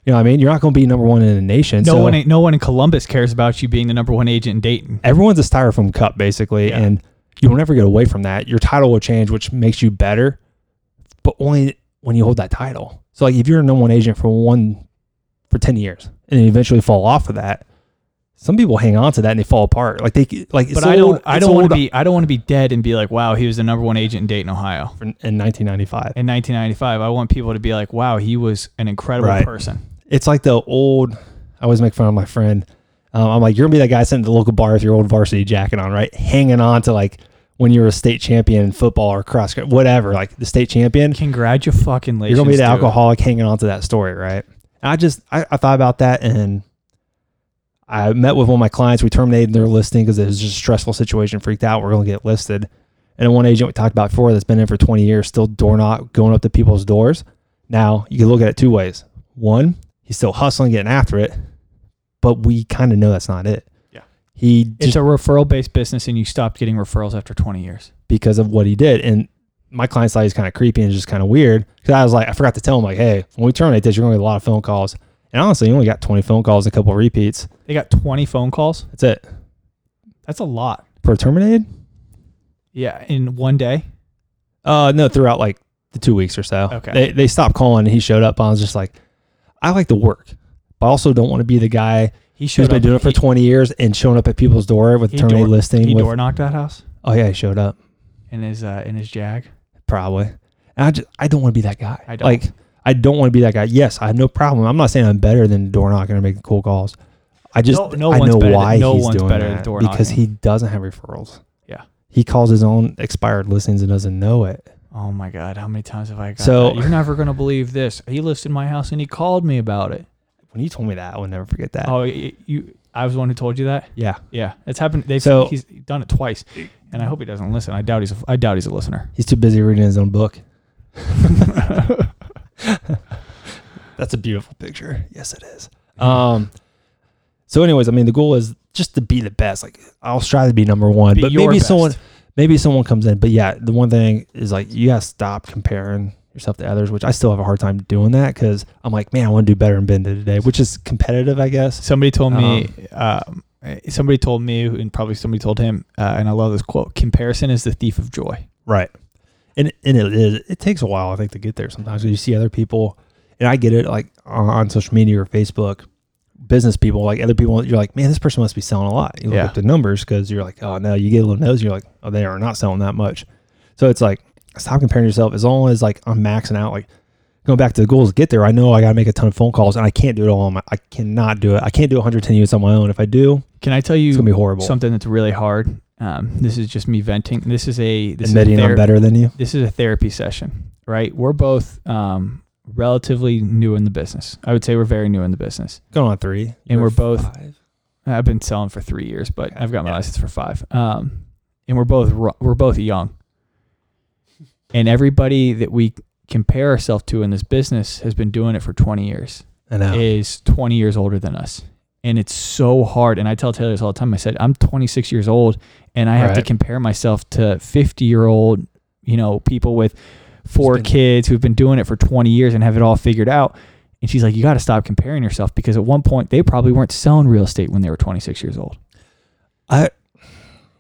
You know what I mean? You're not going to be number one in the nation. No so one, ain't- no one in Columbus cares about you being the number one agent in Dayton. everyone's a styrofoam cup basically. Yeah. And you'll never get away from that. Your title will change, which makes you better, but only when you hold that title. So like if you're a number one agent for one for 10 years and then eventually fall off of that, some people hang on to that and they fall apart. Like they like it's But I don't. old- I don't want to be. I don't want to be dead and be like, "Wow, he was the number one agent in Dayton, Ohio." in 1995. In 1995, I want people to be like, "Wow, he was an incredible Right. person." It's like the old. I always make fun of my friend. Um, I'm like, you're gonna be that guy sitting at the local bar with your old varsity jacket on, right? Hanging on to like when you were a state champion in football or cross, whatever, like the state champion. Congratulations. You're gonna be the dude. alcoholic hanging on to that story, right? And I just I, I thought about that and I met with one of my clients. We terminated their listing because it was just a stressful situation. Freaked out. We're gonna get listed. And one agent we talked about before that's been in for 20 years, still door knock, going up to people's doors. Now you can look at it two ways. One, he's still hustling, getting after it, but we kind of know that's not it. Yeah. He It's a referral based business, and you stopped getting referrals after 20 years. because of what he did. And my clients thought he was kind of creepy and just kind of weird. Because I was like, I forgot to tell him, like, hey, when we terminate this, you're going to get a lot of phone calls. And honestly, you only got 20 phone calls, and a couple of repeats. They got 20 phone calls. That's it. That's a lot. For terminated? Yeah, in one day. Uh, no, throughout like the two weeks or so. Okay. They, they stopped calling and he showed up. I was just like, I like to work, but I also don't want to be the guy He who's showed been up. doing it for he, 20 years and showing up at people's door with He terminated door- listing. he with, door knocked that house oh, yeah, he showed up. in his uh, in his Jag. Probably. And I just, I don't want to be that guy. I don't. Like, I don't want to be that guy. Yes, I have no problem. I'm not saying I'm better than door knocking or making cool calls. I just No- no I one's know better than- why no he's one's doing better than that because he doesn't have referrals. Yeah. He calls his own expired listings and doesn't know it. Oh my God! How many times have I got? So- that? you're never gonna believe this. He listed my house and he called me about it. When you told me that, I will never forget that. Oh, y- you. I was the one who told you that. Yeah. Yeah, it's happened. They've So- he's done it twice, and I hope he doesn't listen. I doubt he's. A, I doubt he's a listener. He's too busy reading his own book. That's a beautiful picture. Yes, it is. Um. So, anyways, I mean, the goal is just to be the best. Like, I'll strive to be number one, Be but your maybe best. someone, maybe someone comes in. But yeah, the one thing is like you gotta stop comparing yourself to others, which I still have a hard time doing that because I'm like, man, I want to do better than Ben did today, which is competitive, I guess. Somebody told me, um, uh, somebody told me, and probably somebody told him, uh, and I love this quote: "Comparison is the thief of joy." Right. And and it is. It takes a while, I think, to get there. Sometimes you see other people, and I get it, like on, on social media or Facebook, business people, like other people. You're like, man, this person must be selling a lot. You look Yeah. up the numbers because you're like, oh no, you get a little nose. You're like, oh, they are not selling that much. So it's like, stop comparing yourself. As long as like I'm maxing out, like going back to the goals to get there. I know I got to make a ton of phone calls, and I can't do it all on my. I cannot do it. I can't do 110 units on my own. If I do, Can I tell it's you gonna be horrible. something that's really hard? Um, this is just me venting. This is a this Admitting is a I'm better than you. This is a therapy session, right? We're both um, relatively new in the business. I would say we're very new in the business. Going on three, And You're we're both- five. I've been selling for three years, but Okay, I've got my yeah. license for five. Um, and we're both we're both young, and everybody that we compare ourselves to in this business has been doing it for 20 years. I know. Is 20 years older than us, and it's so hard. And I tell Taylor this all the time. I said I'm 26 years old, and I have to compare myself to 50 year old, you know, people with four kids who've been doing it for 20 years and have it all figured out. And she's like, you got to stop comparing yourself because at one point they probably weren't selling real estate when they were 26 years old. I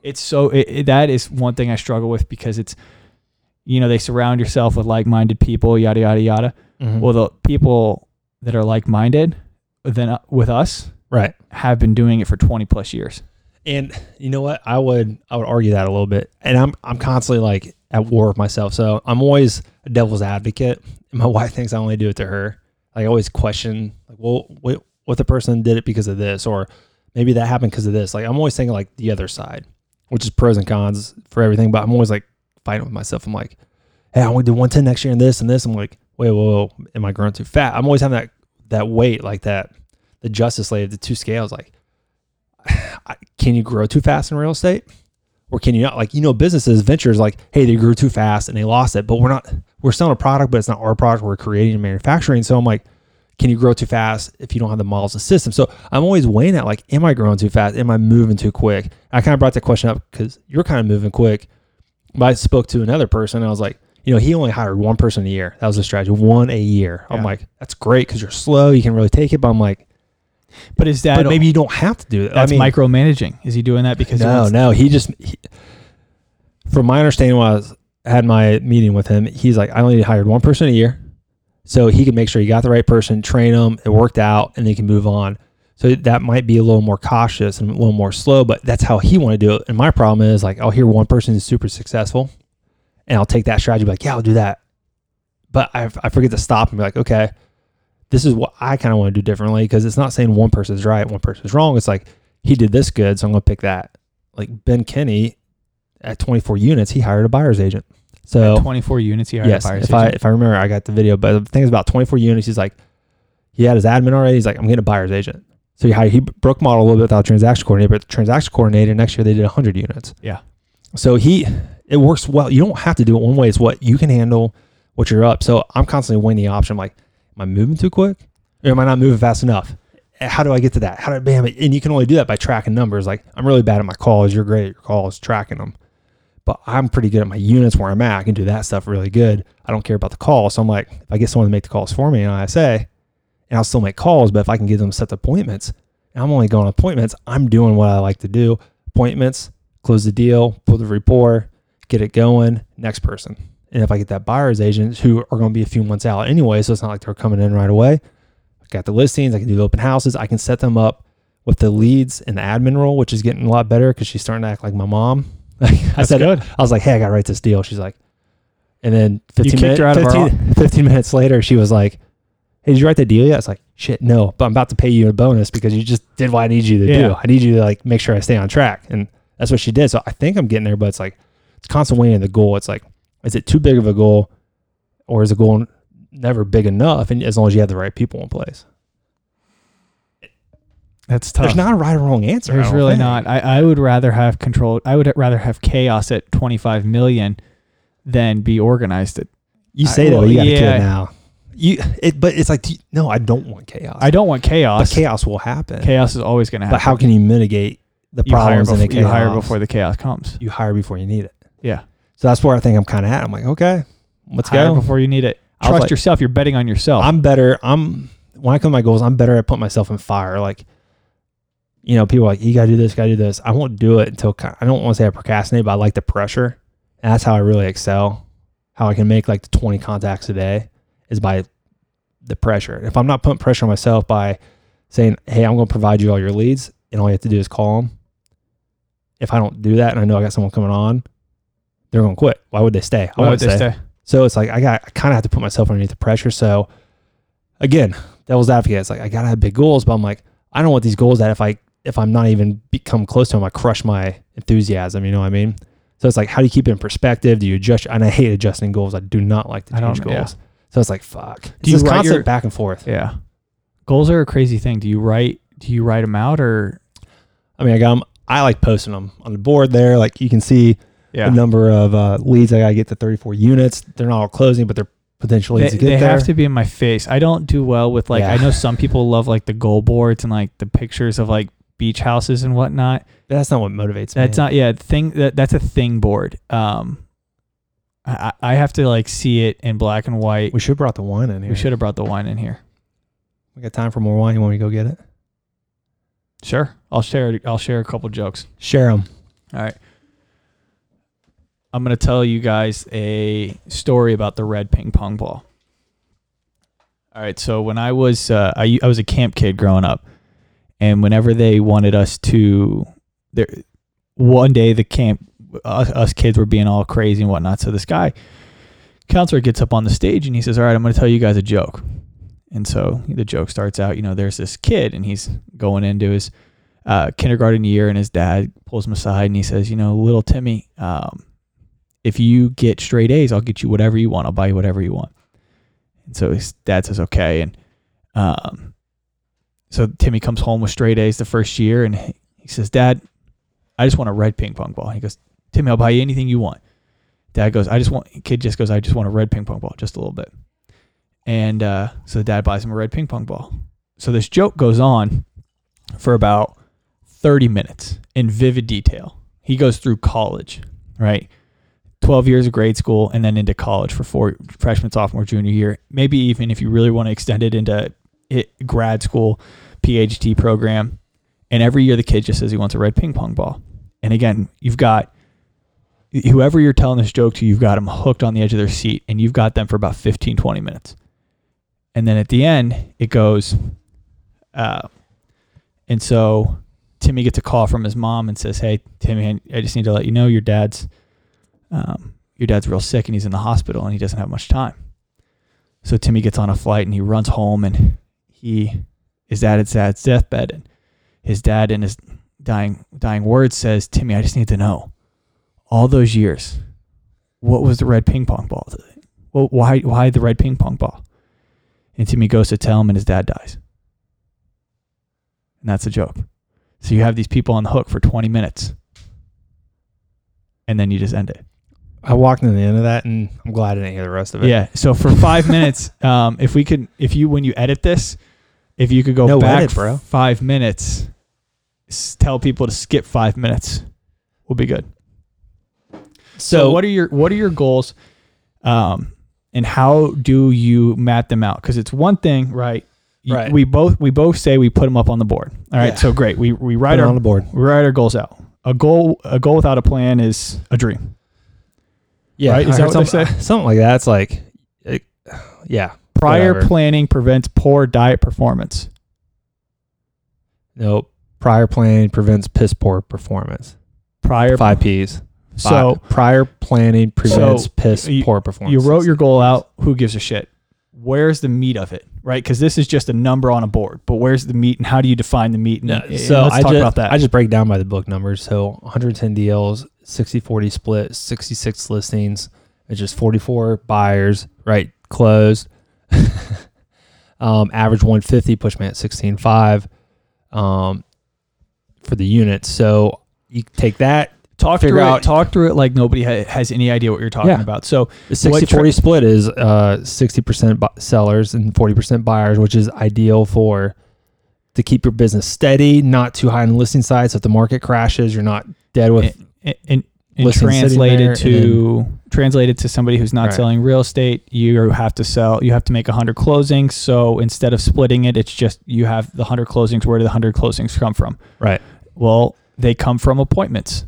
It's so it, it- that is one thing I struggle with because it's, you know, they surround yourself with like-minded people, yada yada yada. mhm. Well, the people that are like-minded, then uh, with us, right. have been doing it for 20 plus years. And you know what? I would I would argue that a little bit. And I'm I'm constantly like at war with myself. So I'm always a devil's advocate. And my wife thinks I only do it to her. I always question like, well, what what the person did it because of this, or maybe that happened because of this. Like I'm always thinking like the other side, which is pros and cons for everything. But I'm always like fighting with myself. I'm like, hey, I want to do 110 next year and this and this. I'm like, wait, whoa, whoa, am I growing too fat? I'm always having that that weight like that, the justice slave, the two scales. Like, can you grow too fast in real estate? Or can you not? Like, you know, businesses, ventures, like, hey, they grew too fast and they lost it, but we're not, we're selling a product, but it's not our product. We're creating and manufacturing. So I'm like, can you grow too fast if you don't have the models and systems? So I'm always weighing that, like, am I growing too fast? Am I moving too quick? I kind of brought that question up because you're kind of moving quick. But I spoke to another person and I was like, you know, he only hired one person a year. That was the strategy, one a year. I'm like, that's great because you're slow. You can really take it. But I'm like, But is that but maybe you don't have to do that. that's I mean, micromanaging? Is he doing that because he no, wants- no. He just, he, from my understanding, when I was, had my meeting with him, he's like, I only hired one person a year, so he could make sure he got the right person, train them, it worked out, and they can move on. So that might be a little more cautious and a little more slow, but that's how he want to do it. And my problem is like, I'll hear one person is super successful, and I'll take that strategy, be like, yeah, I'll do that, but I, I forget to stop and be like, okay, this is what I kind of want to do differently because it's not saying one person's right, one person's wrong. It's like he did this good, so I'm going to pick that. Like Ben Kenny at 24 units, he hired a buyer's agent. So 24 units he hired yes, a buyer's if I agent. if I remember, I got the video. But the thing is about 24 units. He's like, he had his admin already. He's like, I'm getting a buyer's agent. So he hired, he broke model a little bit without transaction coordinator, but the transaction coordinator next year they did 100 units. Yeah. So he it works well. You don't have to do it one way. It's what you can handle, what you're up. So I'm constantly weighing the option. like, am I moving too quick, or am I not moving fast enough? How do I get to that? How do I bam? And you can only do that by tracking numbers. Like I'm really bad at my calls. You're great at your calls, tracking them but I'm pretty good at my units where I'm at. I can do that stuff really good. I don't care about the call. So I'm like, if I get someone to make the calls for me and ISA, and I'll still make calls, but if I can give them set appointments, I'm only going on appointments, I'm doing what I like to do. Appointments, close the deal, pull the rapport, get it going, next person. And if I get that buyer's agent who are going to be a few months out anyway, so it's not like they're coming in right away. I got the listings, I can do the open houses, I can set them up with the leads and the admin role, which is getting a lot better because she's starting to act like my mom. I said, good. I was like, "Hey, I got to write this deal." She's like, and then 15 kicked minutes, her out of our 15, 15 minutes later, she was like, "Hey, did you write the deal yet?" It's like, "Shit, no, but I'm about to pay you a bonus because you just did what I need you to Yeah. do. I need you to like make sure I stay on track." And that's what she did. So I think I'm getting there, but it's like it's constant weighing the goal. It's like, is it too big of a goal, or is a goal never big enough? And as long as you have the right people in place, That's tough. there's not a right or wrong answer. There's really think. not. I, I would rather have control. I would rather have chaos at 25 million than be organized at. You I- say that, well, but you got a yeah. kid now. You, it, but it's like, no, I don't want chaos. I don't want chaos. but chaos will happen. chaos is always going to happen. But how can you mitigate the you hire, problems in before, the you hire before the chaos comes? you hire before you need it. Yeah. So that's where I think I'm kind of at. I'm like, okay, let's hire go. before you need it. I was Trust like- yourself. You're betting on yourself. I'm better. I'm when I come to my goals, I'm better at putting myself in fire. Like you know, people are like, you got to do this, got to do this. I won't do it until ki- I don't want to say I procrastinate, but I like the pressure. And that's how I really excel. How I can make like the 20 contacts a day is by the pressure. If I'm not putting pressure on myself by saying, hey, I'm going to provide you all your leads, and all you have to do is call them. If I don't do that and I know I got someone coming on, they're going to quit. Why would they stay? I Why would they stay? so it's like I got I kind of have to put myself underneath the pressure. So again, devil's advocate. It's like I gotta have big goals, but I'm like I don't want these goals that if I if I'm not even become close to them, I crush my enthusiasm. You know what I mean? So it's like how do you keep it in perspective? Do you adjust? And I hate adjusting goals. I do not like to change know, yeah. goals. So it's like fuck. It's Do you this write constant your- back and forth. Yeah. Goals are a crazy thing. Do you write? Do you write them out or? I mean, I got them. I like posting them on the board there. Like you can see Yeah. the number of uh, leads I gotta get to 34 units. They're not all closing, but they're potentially They, to get they have to be in my face. I don't do well with like. I know some people love like the goal boards and like the pictures of like beach houses and whatnot. That's not what motivates me. That's not yeah thing that that's a thing board. Um, I I I have to like see it in black and white. We should have brought the wine in here. We should have brought the wine in here. We got time for more wine. You want me to go get it? Sure, I'll share. I'll share a couple jokes. Share them. All right. I'm going to tell you guys a story about the red ping pong ball. All right. So when I was uh, I, I was a camp kid growing up, and whenever they wanted us to, there, one day the camp us, us kids were being all crazy and whatnot. So this guy counselor gets up on the stage and he says, "All right, I'm going to tell you guys a joke." And so the joke starts out, you know, there's this kid and he's going into his uh, kindergarten year, and his dad pulls him aside and he says, "You know, little Timmy, um, if you get straight A's, I'll get you whatever you want. I'll buy you whatever you want." And so his dad says, "Okay." And um, so Timmy comes home with straight A's the first year, and he says, "Dad, I just want a red ping pong ball." He goes, "Timmy, I'll buy you anything you want." Dad goes, "I just want." Kid just goes, "I just want a red ping pong ball, just a little bit." And uh, so the dad buys him a red ping pong ball. So this joke goes on for about 30 minutes in vivid detail. He goes through college, right? 12 years of grade school and then into college for four freshman, sophomore, junior year. Maybe even if you really want to extend it into it, grad school, PhD program. And every year the kid just says he wants a red ping pong ball. And again, you've got whoever you're telling this joke to, you've got them hooked on the edge of their seat and you've got them for about 15, 20 minutes. And then at the end, it goes, uh, and so Timmy gets a call from his mom and says, "Hey, Timmy, I just need to let you know your dad's um, your dad's real sick and he's in the hospital and he doesn't have much time." So Timmy gets on a flight and he runs home and he is at his dad's deathbed and his dad in his dying dying words says, "Timmy, I just need to know all those years, what was the red ping pong ball? Well, why why the red ping pong ball?" And Timmy goes to tell him and his dad dies. And that's a joke. So you have these people on the hook for 20 minutes. And then you just end it. I walked into the end of that, and I'm glad I didn't hear the rest of it. Yeah. So for five minutes, um, if we could, if you, when you edit this, if you could go No back edit, bro. five minutes, s- tell people to skip five minutes, we'll be good. So, So, what are your what are your goals, um, and how do you map them out? Because it's one thing, right? You- Right. We both we both say we put them up on the board. All right. Yeah. So great. We we put write it our on the board. we write our goals out. A goal a goal without a plan is a dream. Yeah, Right? Is that what they something, something like that. It's like, it, yeah. Prior Whatever. planning prevents poor diet performance. Nope. Prior planning prevents piss poor performance. Prior Five P's. so Fi- prior planning prevents So, piss you- poor performance. you wrote your goal out. Who gives a shit? Where's the meat of it? Right? Because this is just a number on a board. But where's the meat, and how do you define the meat? And, and so let's I talk just, about that. I just break down by the book numbers. So 110 deals, 60 40 split, 66 listings. It's just 44 buyers, right? Closed. um, average 150, push me at 16.5 um, for the units. So you take that. talk figure through out- it. Talk through it like nobody ha- has any idea what you're talking Yeah. about. So The 60 What tra- 40 split is uh, 60% bu- sellers and 40% buyers, which is ideal for to keep your business steady, not too high on the listing side. So if the market crashes, you're not dead with and, and and translated there, and to translated to somebody who's not Right. selling real estate, you have to sell. You have to make hundred closings. So instead of splitting it, it's just you have the hundred closings. Where do the hundred closings come from? Right. Well, they come from appointments.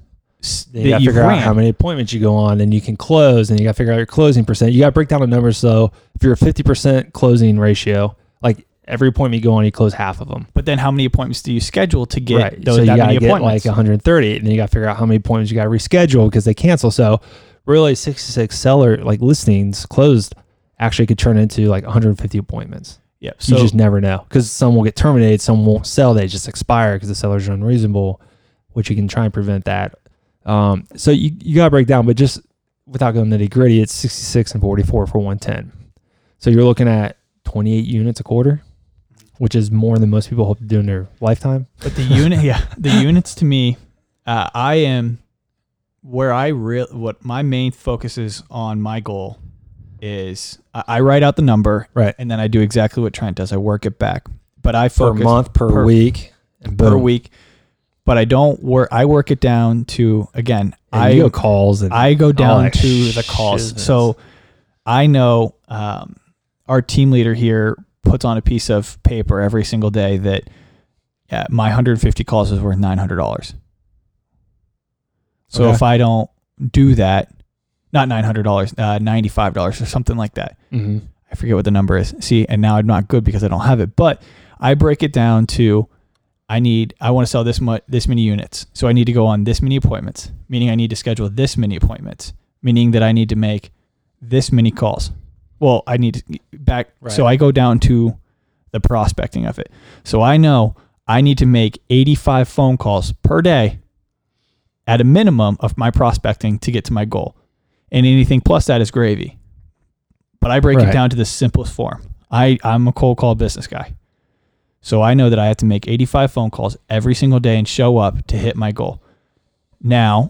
you got to figure out how many appointments you go on, and you can close, and you got to figure out your closing percent. You got to break down the numbers. So if you're a 50% closing ratio, like every appointment you go on, you close half of them. But then, how many appointments do you schedule to get right. those so you that got many to get like 130, and then you got to figure out how many appointments you got to reschedule because they cancel. So really, 66 seller like listings closed actually could turn into like 150 appointments. yeah. So you just never know because some will get terminated, some won't sell. They just expire because the sellers are unreasonable, which you can try and prevent that. Um, so you, you got to break down, but just without going nitty gritty, it's 66 and 44 for 110. So you're looking at 28 units a quarter, which is more than most people hope to do in their lifetime. But the unit, yeah, the units to me, uh, I am where I real what my main focus is on my goal is I, I write out the number Right. and then I do exactly what Trent does. I work it back, but I Per focus month, per, per- week, and per boom. week. But I don't work. I work it down to again. And I go calls and I go down to the calls. shizness. So I know um, our team leader here puts on a piece of paper every single day that yeah, my 150 calls is worth $900. So Okay. if I don't do that, not $900, uh, $95 or something like that. Mhm. I forget what the number is. See, and now I'm not good because I don't have it. But I break it down to I need I want to sell this much this many units. So I need to go on this many appointments, meaning I need to schedule this many appointments, meaning that I need to make this many calls. Well, I need to back so I go down to the prospecting of it. So I know I need to make 85 phone calls per day at a minimum of my prospecting to get to my goal. And anything plus that is gravy. But I break it down to the simplest form. I, I'm a cold call business guy. So I know that I have to make 85 phone calls every single day and show up to hit my goal. Now,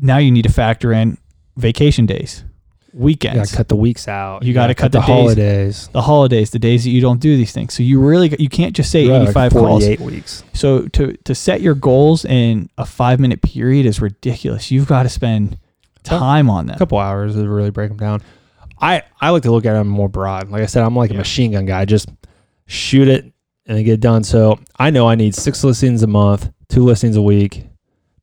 now you need to factor in vacation days, You weekends, to cut the weeks out. You gotta cut the days. holidays. the holidays, the days that you don't do these things. So you really you can't just say You got, like, 85 calls. 48 weeks. So to to set your goals in a 5 minute period is ridiculous. You've got to spend time on that. a couple hours to really break them down. I I like to look at them more broad. Like I said, I'm like a machine gun guy. Just shoot it and then get it done. So I know I need six listings a month, two listings a week,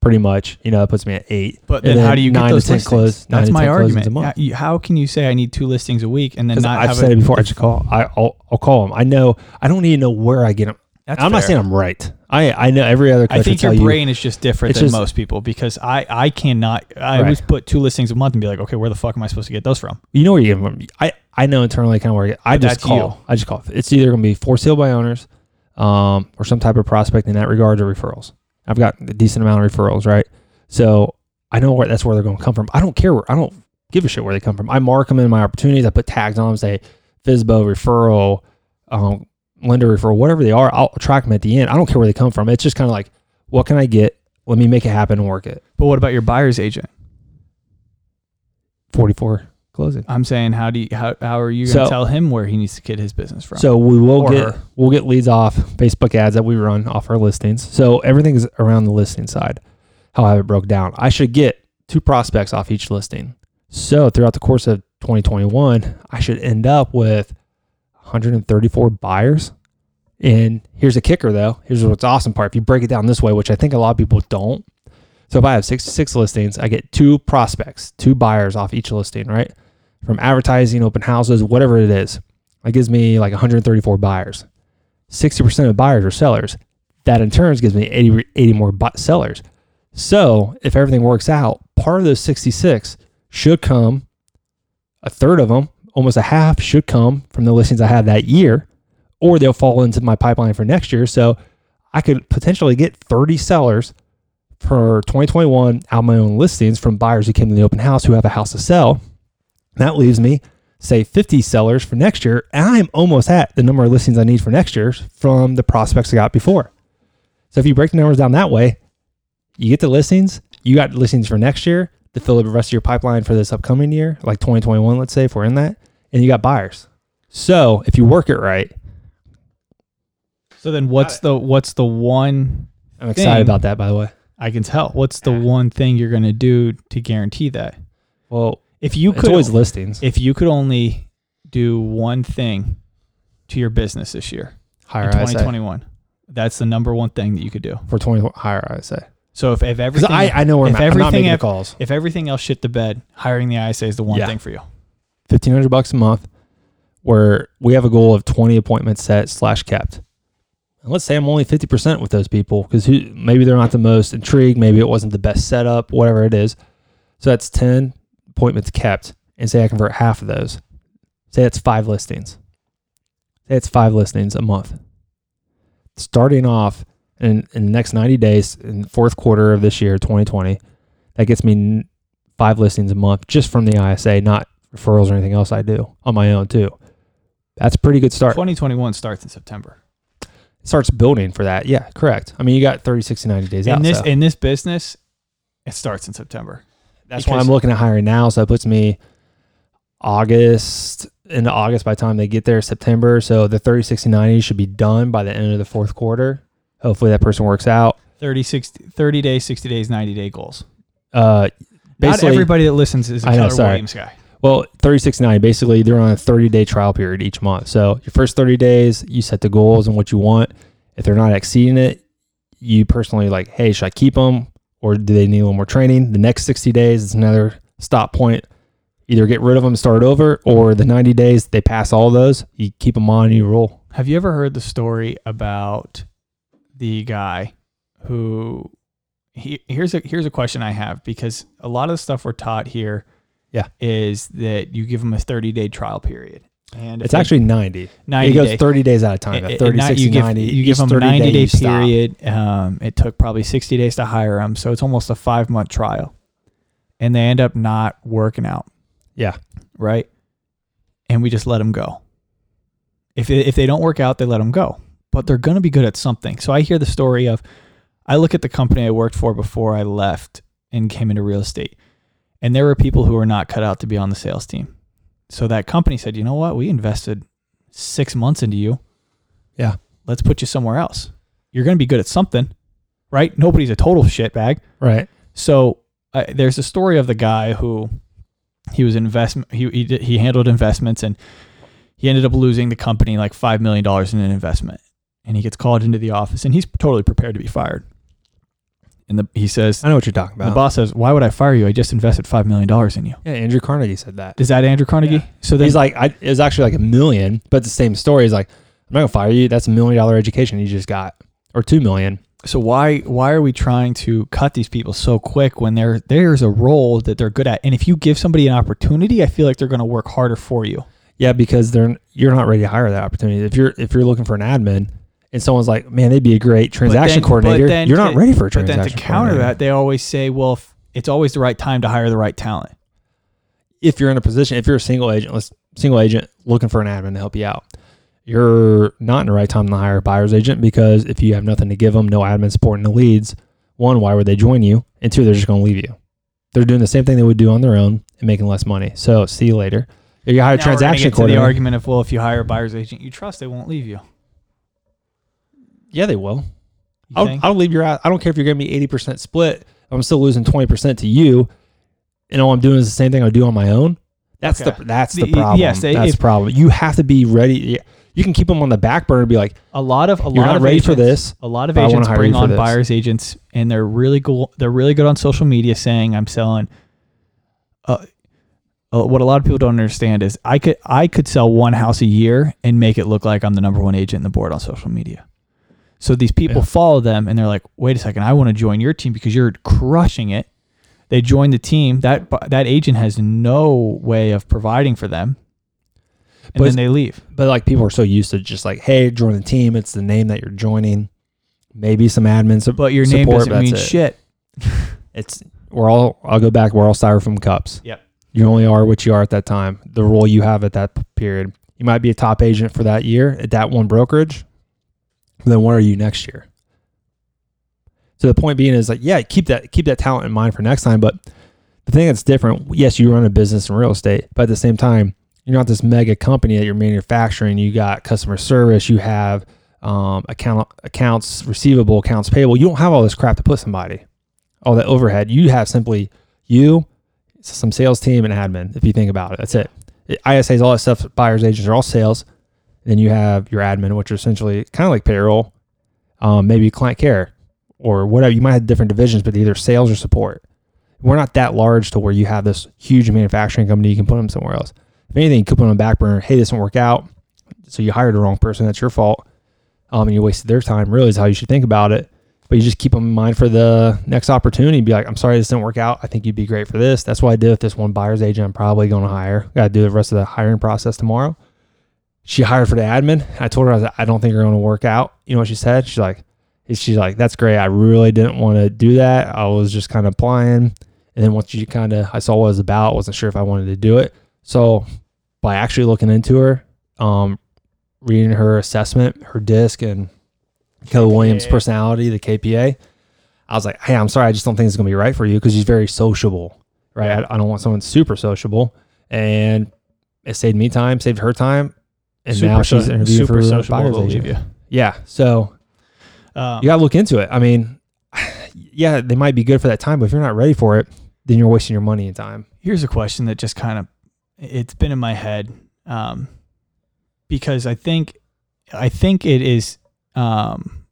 pretty much. You know, that puts me at eight. But And then, how do you nine get to those 10 listings? close- nine That's to my 10 closings argument. a month. How, can you say I need two listings a week and then not I've said it before. I just call. I, I'll I'll call them. I know. I don't to know where I get them. That's I'm not saying I'm right. I I know every other I think your brain is just different than just- most people because I, I cannot I Right. always put two listings a month and be like, okay, where the fuck am I supposed to get those from? you. You know where you get them from. I I know internally kind of where I, get, I just call. you. I just call. It's either going to be for sale by owners, um, or some type of prospect in that regard or referrals. I've got a decent amount of referrals, right? So I know where that's where they're going to come from. I don't care. Where, I don't give a shit where they come from. I mark them in my opportunities. I put tags on them, say FISBO referral, um, lender referral, whatever they are. I'll track them at the end. I don't care where they come from. It's just kind of like, what can I get? Let me make it happen and work it. But what about your buyer's agent? 44 closing. I'm saying how do you how, how are you going to So- tell him where he needs to get his business from? So we will Or get her. we'll get leads off Facebook ads that we run off our listings. So everything is around the listing side. How I have it broke down. I should get two prospects off each listing. So throughout the course of 2021, I should end up with 134 buyers. And here's a kicker though. Here's what's awesome part. If you break it down this way, which I think a lot of people don't. So if I have 66 listings, I get two prospects, two buyers off each listing, right? From advertising, open houses, whatever it is. That gives me like 134 buyers. 60% of buyers are sellers. That in turn gives me 80, 80 more sellers. So if everything works out, part of those 66 should come, a third of them, almost a half should come from the listings I had that year, or they'll fall into my pipeline for next year. So I could potentially get 30 sellers for 2021 out of my own listings from buyers who came to the open house who have a house to sell. That leaves me say 50 sellers for next year, and I'm almost at the number of listings I need for next year from the prospects I got before. So if you break the numbers down that way, you get the listings, you got listings for next year to fill the rest of your pipeline for this upcoming year, like 2021, let's say, if we're in that, and you got buyers. So if you work it right, so then what's the what's the one I'm excited Thing. about that, by the way. I I can tell. What's the one thing you're going to do to guarantee that? Well, If you it's could always listings. if you could only do one thing to your business this year higher in ISA 2021, that's the number one thing that you could do. for 20 higher ISA. So if, if everything I, I know where if I'm at. I'm not everything making the ev- calls. if everything else shit the bed, hiring the ISA is the one Yeah. thing for you. 1500 bucks a month where we have a goal of 20 appointments set slash kept and let's say i'm only 50% with those people because maybe they're not the most intrigued maybe it wasn't the best setup whatever it is so that's 10 appointments kept and say i convert half of those say that's five listings say it's five listings a month starting off in, in the next 90 days in the fourth quarter of this year 2020 that gets me five listings a month just from the isa not referrals or anything else I do on my own too. That's a pretty good start. 2021 starts in September. Starts building for that. Yeah, correct. I mean, you got 30, 60, 90 days In out. this so in this business, it starts in September. That's why I'm looking at hiring now. So that puts me August into August by the time they get there, September. So the 30, 60, 90 should be done by the end of the fourth quarter. Hopefully that person works out. 30, 60, 30 days, 60 days, 90 day goals. Uh, Not everybody that listens is a I know, Keller sorry. Williams guy. Well, 36 90, basically, they're on a 30 day trial period each month. So, your first 30 days, you set the goals and what you want. If they're not exceeding it, you personally like, hey, should I keep them or do they need a little more training? The next 60 days is another stop point. Either get rid of them, start over, or the 90 days, they pass all those, you keep them on, you roll. Have you ever heard the story about the guy who he here's a here's a question I have because a lot of the stuff we're taught here Yeah. is that you give them a 30 day trial period. And It's actually 90. 90 it goes day. 30 days at a time. It- it- 30, 60, you give, 90. You give them 30 90 day stop. period. Um, it took probably 60 days to hire them, so it's almost a five month trial, and they end up not working out. Yeah. right? And we just let them go. If they, if they don't work out, they let them go. But they're going to be good at something. So I hear the story of I look at the company I worked for before I left and came into real estate. And there were people who were not cut out to be on the sales team. So that company said, "You know what? We invested 6 months into you. Yeah. Let's put you somewhere else. You're going to be good at something." Right? Nobody's a total shitbag. Right. So uh, there's a story of the guy who he was investment he he, did, he handled investments and he ended up losing the company like five million dollars in an investment. And he gets called into the office and he's totally prepared to be fired. And the, he says, I know what you're talking about. the boss says, "Why would I fire you? I just invested five million dollars in you." yeah, Andrew Carnegie said that. Is that Andrew Carnegie? Yeah. So then He's like, I, it was actually like a million, but the same story. He's like, I'm not gonna fire you. That's a million dollar education you just got, or two million. so why why are we trying to cut these people so quick when there there's a role that they're good at? And if you give somebody an opportunity, I feel like they're going to work harder for you. Yeah, because they're you're not ready to hire that opportunity. If you're if you're looking for an admin, and someone's like, man, they'd be a great transaction then- coordinator, you're not to- ready for a transaction. But then to counter that, they always say, well, if it's always the right time to hire the right talent. if you're in a position, if you're a single agent, single agent looking for an admin to help you out, you're not in the right time to hire a buyer's agent because if you have nothing to give them, no admin support in the leads, one, why would they join you? And two, they're just going to leave you. They're doing the same thing they would do on their own and making less money. So see you later. If you hire a Now we're gonna transaction get to the argument of, well, if you hire a buyer's agent you trust, they won't leave you. Yeah, they will. You I'll, think? I'll leave your. I don't care if you're going me 80% split. I'm still losing 20% to you, and all I'm doing is the same thing I do on my own. That's Okay. the that's the The- problem. yes, they- that's if- the problem. You have to be ready. You can keep them on the back burner and be like, a lot of a "You're lot not of ready agents, for this." A lot of but I wanna agents hire bring for on this. buyer's agents, and they're really go- They're really good on social media, saying I'm selling. Uh, uh, what a lot of people don't understand is I could I could sell one house a year and make it look like I'm the number one agent in the board on social media. So these people Yeah. follow them and they're like, "Wait a second, I want to join your team because you're crushing it." They join the team. That that agent has no way of providing for them, and But then they leave. But like people are so used to just like, "Hey, join the team." It's the name that you're joining. Maybe some admin support. But your name doesn't mean it. shit. It's we're all. I'll go back. We're all styrofoam cups. Yep. You only are what you are at that time. The role you have at that period. You might be a top agent for that year at that one brokerage. Then what are you next year? So the point being is like, yeah, keep that keep that talent in mind for next time. But the thing that's different, yes, you run a business in real estate, but at the same time, you're not this mega company that you're manufacturing. You got customer service. You have um, account accounts receivable, accounts payable. You don't have all this crap to put somebody. all that overhead. You have simply you, some sales team, and admin. If you think about it, that's it ISAs, all that stuff. Buyers agents are all sales. Then you have your admin, which are essentially kind of like payroll, um, maybe client care or whatever. You might have different divisions, but either sales or support. We're not that large to where you have this huge manufacturing company. You can put them somewhere else. If anything, you could put them on back burner. Hey, this didn't work out. So you hired the wrong person. That's your fault. Um, and you wasted their time. Really is how you should think about it. But you just keep them in mind for the next opportunity. Be like, I'm sorry this didn't work out. I think you'd be great for this. That's what I did with this one buyer's agent. I'm probably going to hire. Got to do the rest of the hiring process tomorrow. She hired for the admin. I told her I, was, I don't think you're going to work out. You know what she said? She's like, she's like, that's great. I really didn't want to do that. I was just kind of applying. And then once you kind of, I saw what it was about, wasn't sure if I wanted to do it. So by actually looking into her, um, reading her assessment, her disc, and Keller Williams' personality, the KPA, I was like, hey, I'm sorry, I just don't think it's gonna be right for you because she's very sociable, right? I, I don't want someone super sociable, and it saved me time, saved her time, and now she's interviewing super for sociable. buyer's to agent. you. Yeah, so Um, you gotta look into it. I mean, yeah, they might be good for that time, but if you're not ready for it, then you're wasting your money and time. here's a question that just kind of it's been in my head um, because I think I think it is um,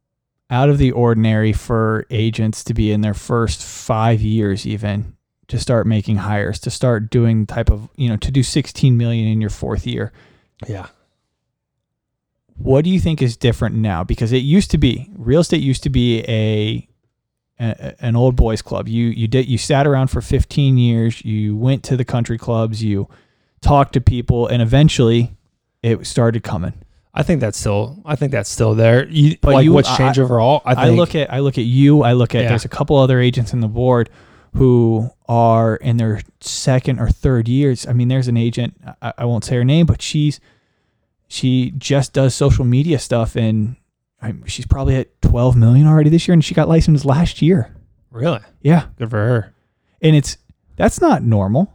out of the ordinary for agents to be in their first five years even to start making hires to start doing type of you know to do 16 million in your fourth year Yeah. What do you think is different now because it used to be real estate used to be a, a an old boys club you you did you sat around for 15 years you went to the country clubs you talked to people and eventually it started coming I think that's still. I think that's still there. You, But like you- what's I- changed overall? I, I, look at I look at you I look at Yeah. there's a couple other agents in the board who are in their second or third years I mean there's an agent I, I won't say her name but she's she just does social media stuff and I, she's probably at 12 million already this year and she got licensed last year really yeah good for her. and it's that's not normal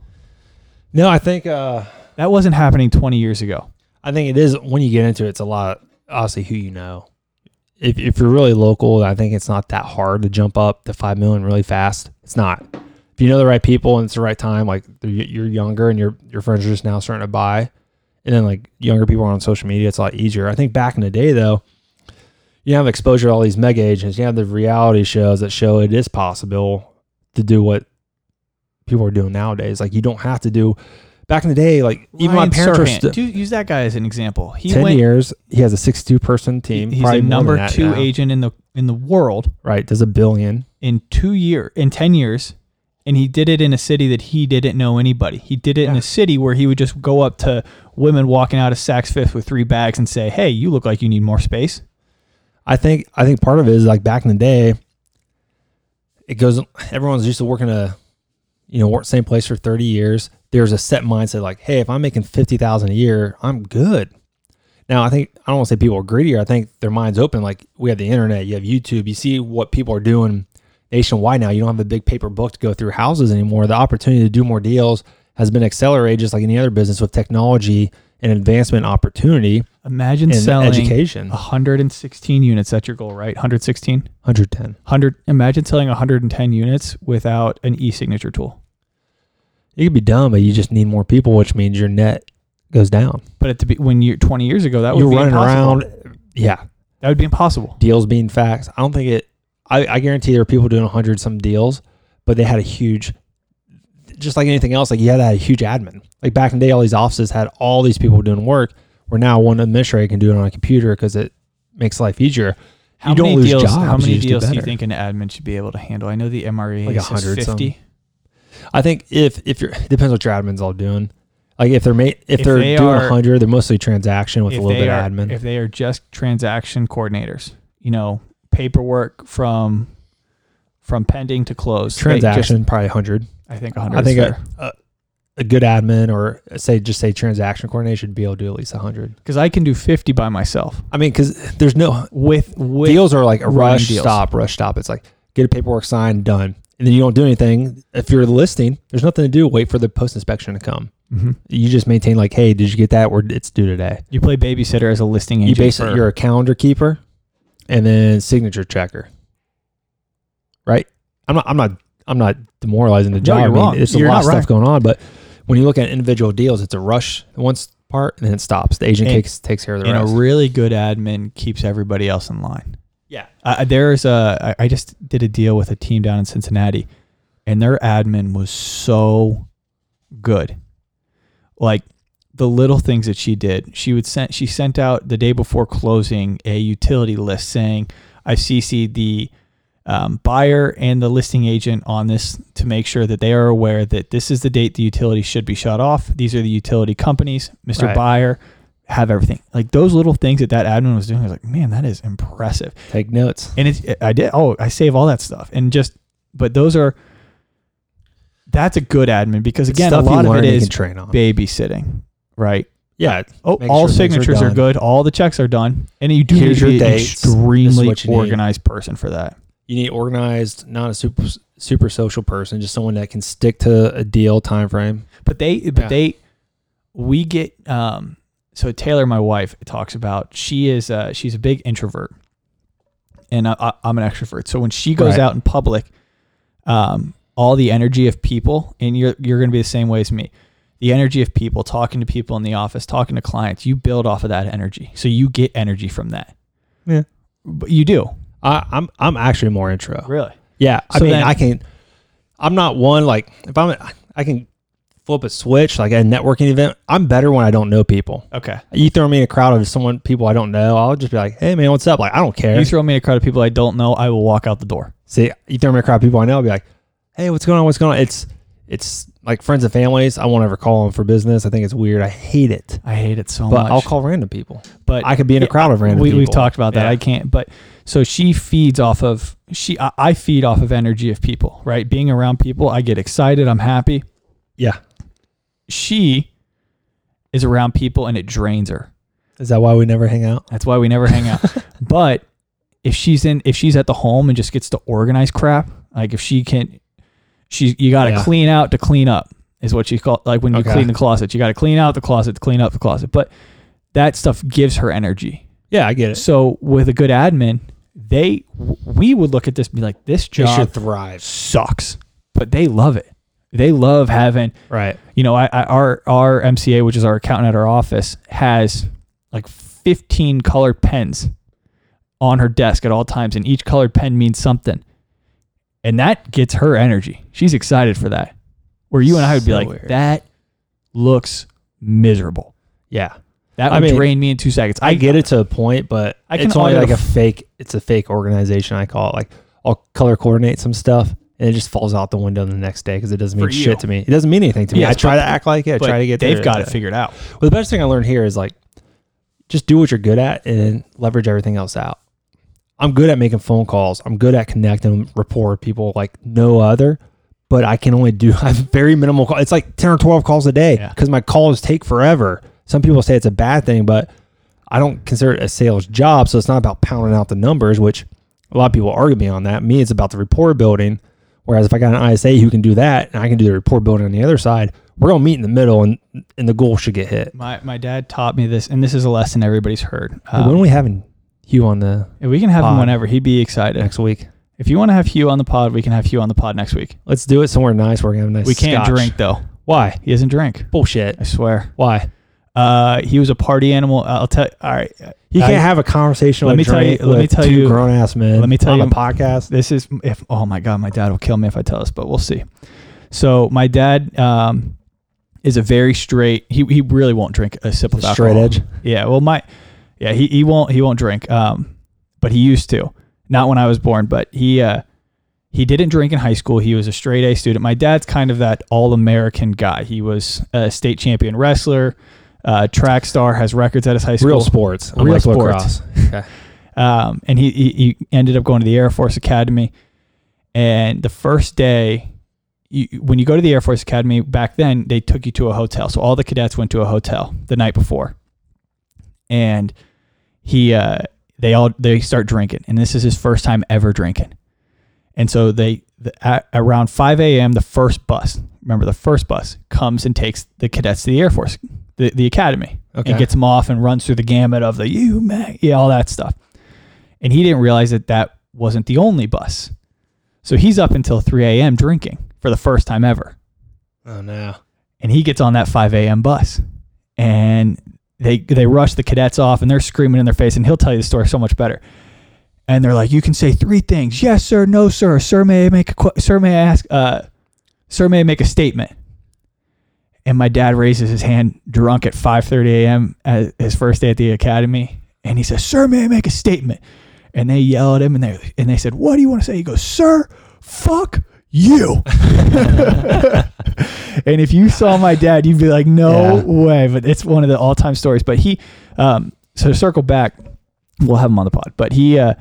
No, I think. uh that wasn't happening 20 years ago I think it is when you get into it. It's a lot. Obviously, who you know. If if you're really local, I think it's not that hard to jump up to five million really fast. It's not. If you know the right people and it's the right time, like you're younger and your your friends are just now starting to buy, and then like younger people are on social media, it's a lot easier. I think back in the day though, you have exposure to all these mega agents. You have the reality shows that show it is possible to do what people are doing nowadays. Like you don't have to do. Back in the day, like even my parents Serhant, st- do- use that guy as an example he 10 went years. He has a 62 person team. he's the number two now. agent in the in the world Right. Does a billion. in two year in 10 years and he did it in a city that he didn't know anybody he did it in a city where he would just go up to women walking out of Saks Fifth with three bags and say hey you look like you need more space I think, I think part of it is like back in the day, it goes, everyone's used to working a, you know, work same place for 30 years. There's a set mindset like, hey, if I'm making 50,000 a year, I'm good. Now, I think, I don't want to say people are greedier. I think their mind's open. Like we have the internet, you have YouTube, you see what people are doing nationwide now. You don't have a big paper book to go through houses anymore. The opportunity to do more deals has been accelerated just like any other business with technology and advancement opportunity imagine selling education. 116 units that's your goal right 116 110. 100 imagine selling 110 units without an e-signature tool You could be done, but you just need more people, which means your net goes down. but at the be when you're 20 years ago that would You're running impossible. around. Yeah. that would be impossible Deals being facts. I don't think it, I, I guarantee there are people doing 100 some deals, but they had a huge, just like anything else, like you had a huge admin. Like back in the day, all these offices had all these people doing work, where now one administrator can do it on a computer because it makes life easier. How you don't many lose deals? jobs. how many just deals do you think an admin should be able to handle? I know the MRE Like 100 some. 50. I think if if you're it depends what your admin's all doing. Like if they're ma- if, If they're they doing are- 100, they're mostly transaction with a little bit are, of admin. if they are just transaction coordinators, you know, paperwork from from pending to close. They just- transaction probably 100. I think 100. I think a, a, a good admin or say just say transaction coordination should be able to do at least 100. because I can do 50 by myself I mean, because there's no with with deals are like a rush deals. stop, rush stop. It's like get a paperwork signed, done, and then you don't do anything. If you're listing, there's nothing to do. Wait for the post inspection to come. Mhm. You just maintain like, hey, did you get that? Or it's due today. You play babysitter as a listing You agent. basically for- you're a calendar keeper, and then signature checker. Right? I'm not. I'm not I'm not demoralizing the No, job. you're I mean, wrong. There's a You're lot of not stuff going on, but when you look at individual deals, it's a rush once part and then it stops. The agent And- takes takes care of the rest. and a really good admin keeps everybody else in line. yeah. Uh, there's a I I just did a deal with a team down in Cincinnati, and their admin was so good. Like the little things that she did, she would send she sent out the day before closing a utility list saying, "I CC'd the um, buyer and the listing agent on this to make sure that they are aware that this is the date the utility should be shut off. These are the utility companies, Mr. Right. Buyer." Have everything like those little things that that admin was doing. I was like, man, that is impressive Take notes. and it's I did oh I save all that stuff and just but those are that's a good admin because again a lot of it is can train on. babysitting right Yeah. oh Make all sure things are signatures are, done. good all the checks are done and you do Here's need to be an dates. This is extremely what you need. organized person for that You need organized, not a super super social person, just someone that can stick to a deal time frame. but they but Yeah. they we get um so Taylor my wife talks about she is uh she's a big introvert and I, I, I'm an extrovert so when she goes Right. out in public um all the energy of people and you're you're going to be the same way as me the energy of people talking to people in the office talking to clients you build off of that energy so you get energy from that Yeah. but you do I, I'm I'm actually more intro. really Yeah, I So mean, then- I can. I'm not one like if I'm. I can flip a switch like at a networking event. I'm better when I don't know people. okay You throw me in a crowd of someone people I don't know, I'll just be like, "Hey man, what's up?" Like I don't care. you throw me in a crowd of people i don't know i will walk out the door See, you throw me in a crowd of people I know, I'll be like, "Hey, what's going on? What's going on?" It's it's like friends and families. I won't ever call them for business. I think it's weird. I hate it. i hate it so But much I'll call random people. but I could be in a Yeah, crowd of random we, people. We've talked about that. Yeah. I can't. But so she feeds off of she. I, I feed off of energy of people. Right, being around people, I get excited. I'm happy. Yeah. She is around people, and it drains her. Is that why we never hang out? That's why we never hang out. But if she's in, if she's at the home and just gets to organize crap, like if she can, she you got to Yeah. clean out to clean up is what she called. Like when you Okay. clean the closet, you got to clean out the closet to clean up the closet. But that stuff gives her energy. Yeah, I get it. So with a good admin, they we would look at this and be like, this job should thrive. sucks, but they love it. They love having, Right. you know, I, I our our MCA, which is our accountant at our office, has like 15 colored pens on her desk at all times, and each colored pen means something, and that gets her energy. She's excited for that. Where you and I would be So like, weird. that looks miserable. Yeah. That I would mean, drain me in two seconds. I get it to a point, but I can it's only like a fake. It's a fake organization. I call it. Like I'll color coordinate some stuff, and it just falls out the window the next day because it doesn't mean shit to me. It doesn't mean anything to me. Yes, I try to act like it. I try to get. They've got it figured out. Well, the best thing I learned here is like, just do what you're good at and leverage everything else out. I'm good at making phone calls. I'm good at connecting rapport with people like no other. But I can only do I have very minimal. Call. It's like ten or twelve calls a day Yeah. because my calls take forever. Some people say it's a bad thing, but I don't consider it a sales job. So it's not about pounding out the numbers, which a lot of people argue me on that. Me, it's about the rapport building. Whereas if I got an ISA who can do that and I can do the rapport building on the other side, we're gonna meet in the middle and and the goal should get hit. My my dad taught me this, and this is a lesson everybody's heard. Hey, when are Um, we having Hugh on the we can have him pod? whenever. He'd be excited. next week? If you want to have Hugh on the pod, we can have Hugh on the pod next week. Let's do it somewhere nice where we can have a nice. we can't scotch. drink though. Why? He doesn't drink. Bullshit. I swear. Why? Uh, he was a party animal. I'll tell. All right. I- can't have a conversation. let with me tell you- let me tell you- grown ass men. let me tell on you- a podcast. This is if. Oh my god, my dad will kill me if I tell this, but we'll see. So my dad um, is a very straight. He he really won't drink a sip of alcohol. Straight edge. Yeah. Well, my yeah he he won't he won't drink. Um, but he used to. Not when I was born, but he uh he didn't drink in high school. He was a straight A student. My dad's kind of that all American guy. He was a state champion wrestler, uh, track star, has records at his high school. Real sports. Real unlike sports. Okay. Um, and he, he he ended up going to the Air Force Academy. And the first day, you, when you go to the Air Force Academy back then, they took you to a hotel. So all the cadets went to a hotel the night before, and he uh, they all they start drinking, and this is his first time ever drinking. And so they the, at around 5 a.m. the first bus, remember the first bus comes and takes the cadets to the Air Force, the, the academy, Okay. and gets them off and runs through the gamut of the you man, yeah, all that stuff. And he didn't realize that that wasn't the only bus. So he's up until 3 a.m. drinking for the first time ever. Oh no. And he gets on that 5 a.m. bus and they they rush the cadets off and they're screaming in their face and he'll tell you the story so much better. And they're like, you can say three things. Yes, sir. No, sir. Sir, may I make a qu- sir? May I ask? Uh, sir, may I make a statement? And my dad raises his hand, drunk at 5:30 a.m. at his first day at the academy, and he says, "Sir, may I make a statement?" And they yell at him, and they and they said, "What do you want to say?" He goes, "Sir, fuck you." and if you saw my dad, you'd be like, "No Yeah. way!" But it's one of the all-time stories. But he, um, so to circle back, we'll have him on the pod. But he, uh,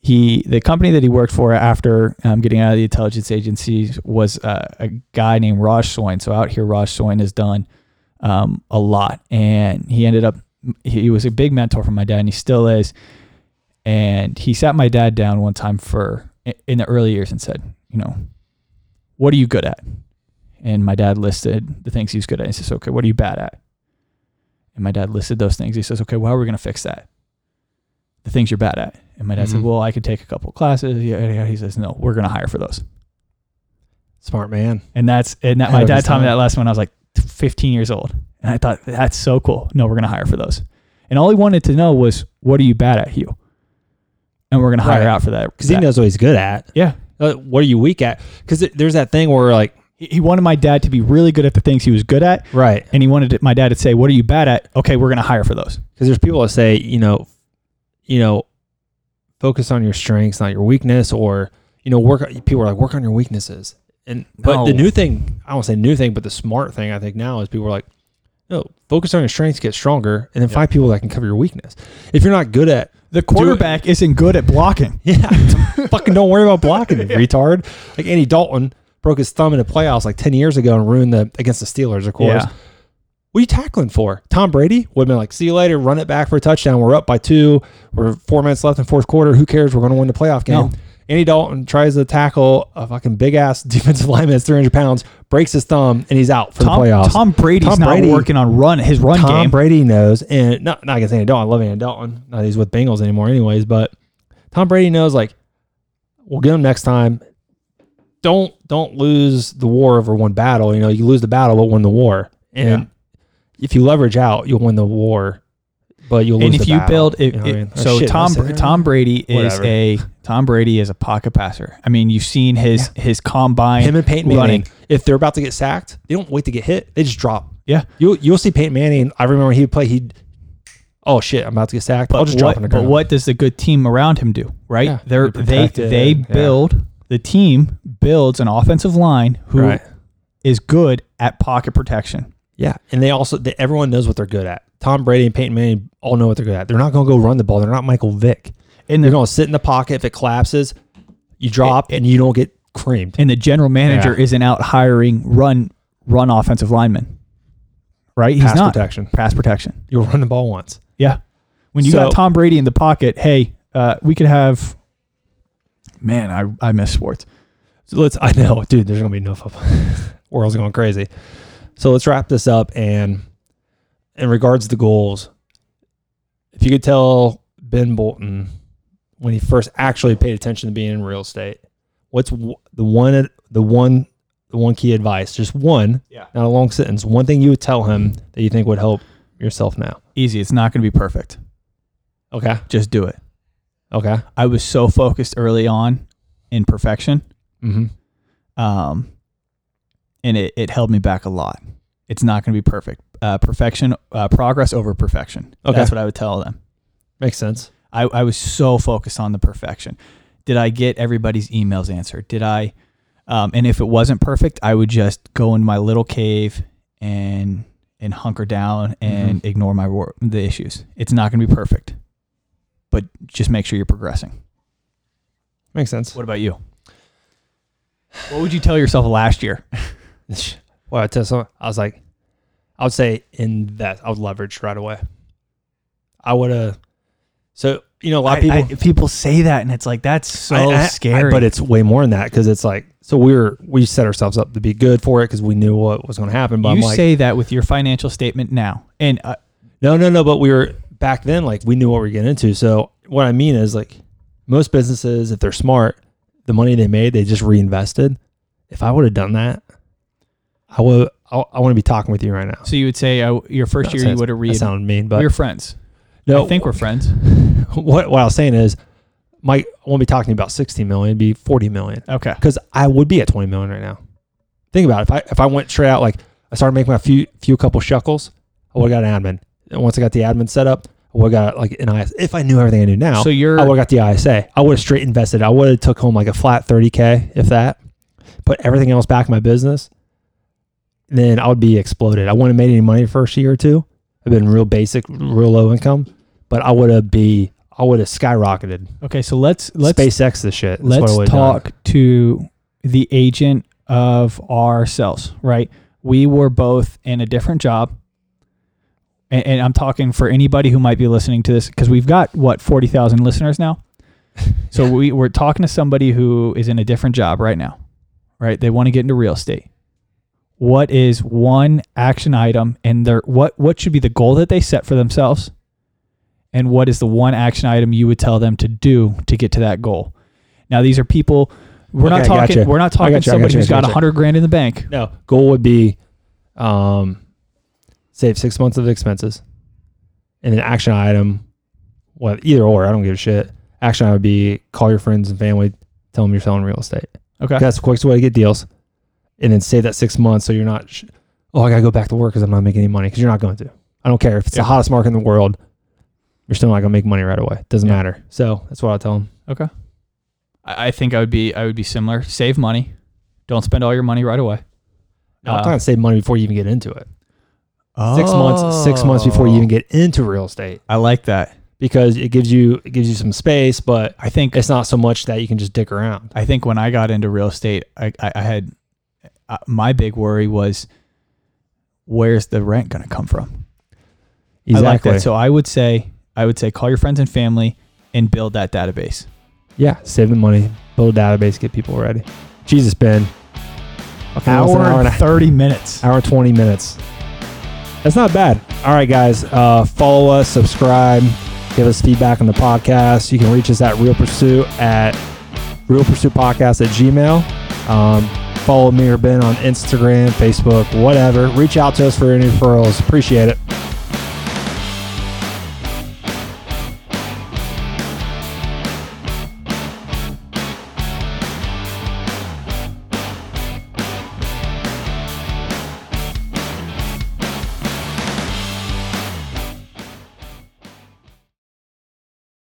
he, the company that he worked for after um, getting out of the intelligence agencies was uh, a guy named Raj Soin. So out here, Raj Soin has done um, a lot, and he ended up. He was a big mentor for my dad, and he still is. And he sat my dad down one time for in the early years and said, you know, what are you good at? And my dad listed the things he's good at. He says, okay, what are you bad at? And my dad listed those things. He says, okay, well, how are we going to fix that? The things you're bad at. And my dad said, Mhm. well, I could take a couple classes. Yeah. He says, no, we're going to hire for those. Smart man. And that's, and that, my dad taught me that lesson when I was like 15 years old. And I thought, that's so cool. No, we're going to hire for those. And all he wanted to know was, what are you bad at, Hugh? And we're going to hire Right. out for that. Because he knows what he's good at. Yeah. Uh, what are you weak at? Because there's that thing where like, He, wanted my dad to be really good at the things he was good at. right? And he wanted my dad to say, what are you bad at? Okay, we're going to hire for those. Because there's people that say, you know, you know, focus on your strengths, not your weakness, or you know, work. People are like, work on your weaknesses. And but the new thing, I won't say new thing, but the smart thing I think now is people are like, no, focus on your strengths, get stronger, and then find people that can cover your weakness. If you're not good at, The quarterback isn't good at blocking. yeah, fucking don't worry about blocking, retard. Like Andy Dalton broke his thumb in the playoffs like ten years ago and ruined the against the Steelers, of course. Yeah. What are you tackling for? Tom Brady would have been like, see you later, run it back for a touchdown. We're up by two. We're four minutes left in fourth quarter. Who cares? We're going to win the playoff game. No. Andy Dalton tries to tackle a fucking big ass defensive lineman that's 300 pounds, breaks his thumb, and he's out for Tom, the playoffs. Tom Brady's Tom not Brady- working on run his run Tom game. Brady knows, and not, not against Andy Dalton. I love Andy Dalton. Not that he's with Bengals anymore, anyways, but Tom Brady knows, like, we'll get him next time. Don't don't lose the war over one battle. You know, you lose the battle, but win the war. And if you leverage out, you'll win the war, but you'll lose and if the you battle. build, if, You know what I mean? Or so shit, Tom did I say that? Tom Brady is Whatever. a Tom Brady is a pocket passer. I mean, you've seen his his combine. him and Peyton Manning, if they're about to get sacked, they don't wait to get hit. They just drop. Yeah. You'll you'll see Peyton Manning. I remember he would play. He, oh shit, I'm about to get sacked. I'll But just drop what, on the but what does the good team around him do? Right? Yeah, They're they they protect it, yeah. build the team builds an offensive line who is Right. good at pocket protection. Yeah, and they also they, everyone knows what they're good at. Tom Brady and Peyton Manning all know what they're good at. They're not going to go run the ball. They're not Michael Vick. And They're going to sit in the pocket. If it collapses, you drop It- and you don't get creamed. and the general manager Yeah. isn't out hiring run run offensive linemen. Right? He's Pass not protection. pass protection. You'll run the ball once. Yeah. When you So- got Tom Brady in the pocket, hey, uh, we could have. Man, I I miss sports. So let's. I know, dude. There's going to be no football. World's going crazy. So let's wrap this up. And in regards to goals, if you could tell Ben Bolton when he first actually paid attention to being in real estate, what's the one the one the one key advice? Just one, Yeah. not a long sentence. One thing you would tell him that you think would help yourself now. Easy. It's not going to be perfect. Okay. Just do it. Okay. I was so focused early on in perfection, Mm-hmm. um, and it, it held me back a lot. It's not going to be perfect. Uh, perfection, uh, progress over perfection. Okay. That's what I would tell them. Makes sense. I, I was so focused on the perfection. Did I get everybody's emails answered? Did I? Um, and if it wasn't perfect, I would just go in my little cave and and hunker down and ignore my wor- the issues. It's not going to be perfect, but just make sure you're progressing. Makes sense. What about you? What would you tell yourself last year? Well, I tell someone. I was like, I would say invest. I would leverage right away. I would have. So you know, a lot of people. I- people say that, and it's like that's so I- scary. but it's way more than that because it's like so we were we set ourselves up to be good for it because we knew what was going to happen. But you I'm like, say that with your financial statement now, and uh, no, no, no. But we were back then like we knew what we were getting into. So what I mean is like most businesses, if they're smart, the money they made, they just reinvested. If I would have done that, I would. I, I want to be talking with you right now. So you would say uh, your first year you would have That read. sounded mean, but We're friends. no. I think we're friends. what what I was saying is, Mike, I won't be talking about sixty million. It'd be 40 million Okay. because I would be at 20 million right now. Think about it. If I if I went straight out, like I started making my few few couple shekels, I would have got an admin. And once I got the admin set up, I would have got like an IS. If I knew everything I knew now, So you're I would have got the ISA. I would have straight invested. I would have took home like a flat 30k, if that. Put everything else back in my business. Then I would be exploded. I wouldn't have made any money the first year or two. I've been real basic, real low income, but I would have be. I would have skyrocketed. okay. So let's let's SpaceX this shit. That's let's would've done. talk to the agent of ourselves. Right. We were both in a different job. And, and I'm talking for anybody who might be listening to this because we've got what forty thousand listeners now. So we we're talking to somebody who is in a different job right now, right? They want to get into real estate. What is one action item and their what what should be the goal that they set for themselves? And what is the one action item you would tell them to do to get to that goal? Now these are people we're not talking gotcha. we're not talking gotcha, somebody gotcha, who's got a gotcha. hundred grand in the bank. No, goal would be um, save six months of expenses, and then action item, what either or. I don't give a shit. Action item would be call your friends and family, tell them you're selling real estate. Okay. That's the quickest way to get deals, and then save that six months so you're not. Sh- oh, I gotta go back to work because I'm not making any money because you're not going to. I don't care if it's Yeah. the hottest market in the world. You're still not gonna make money right away. Doesn't Yeah. matter. So that's what I'll tell them. Okay. I, I think I would be I would be similar. Save money. Don't spend all your money right away. No, I'm Uh, talking save money before you even get into it. Six months, six months before you Oh. even get into real estate. I like that. because it gives you it gives you some space, but I think it's not so much that you can just dick around. I think when I got into real estate, I I, I had uh, my big worry was where's the rent going to come from. I like that. So I would say I would say call your friends and family and build that database. yeah, save the money, build a database, get people ready. Jesus, Ben. Almost Hour hour and and a thirty minutes. hour twenty minutes. That's not bad. All right, guys. Uh, follow us, subscribe, give us feedback on the podcast. You can reach us at Real Pursuit at Real Pursuit Podcast at Gmail. Um, follow me or Ben on Instagram, Facebook, whatever. Reach out to us for any referrals. Appreciate it.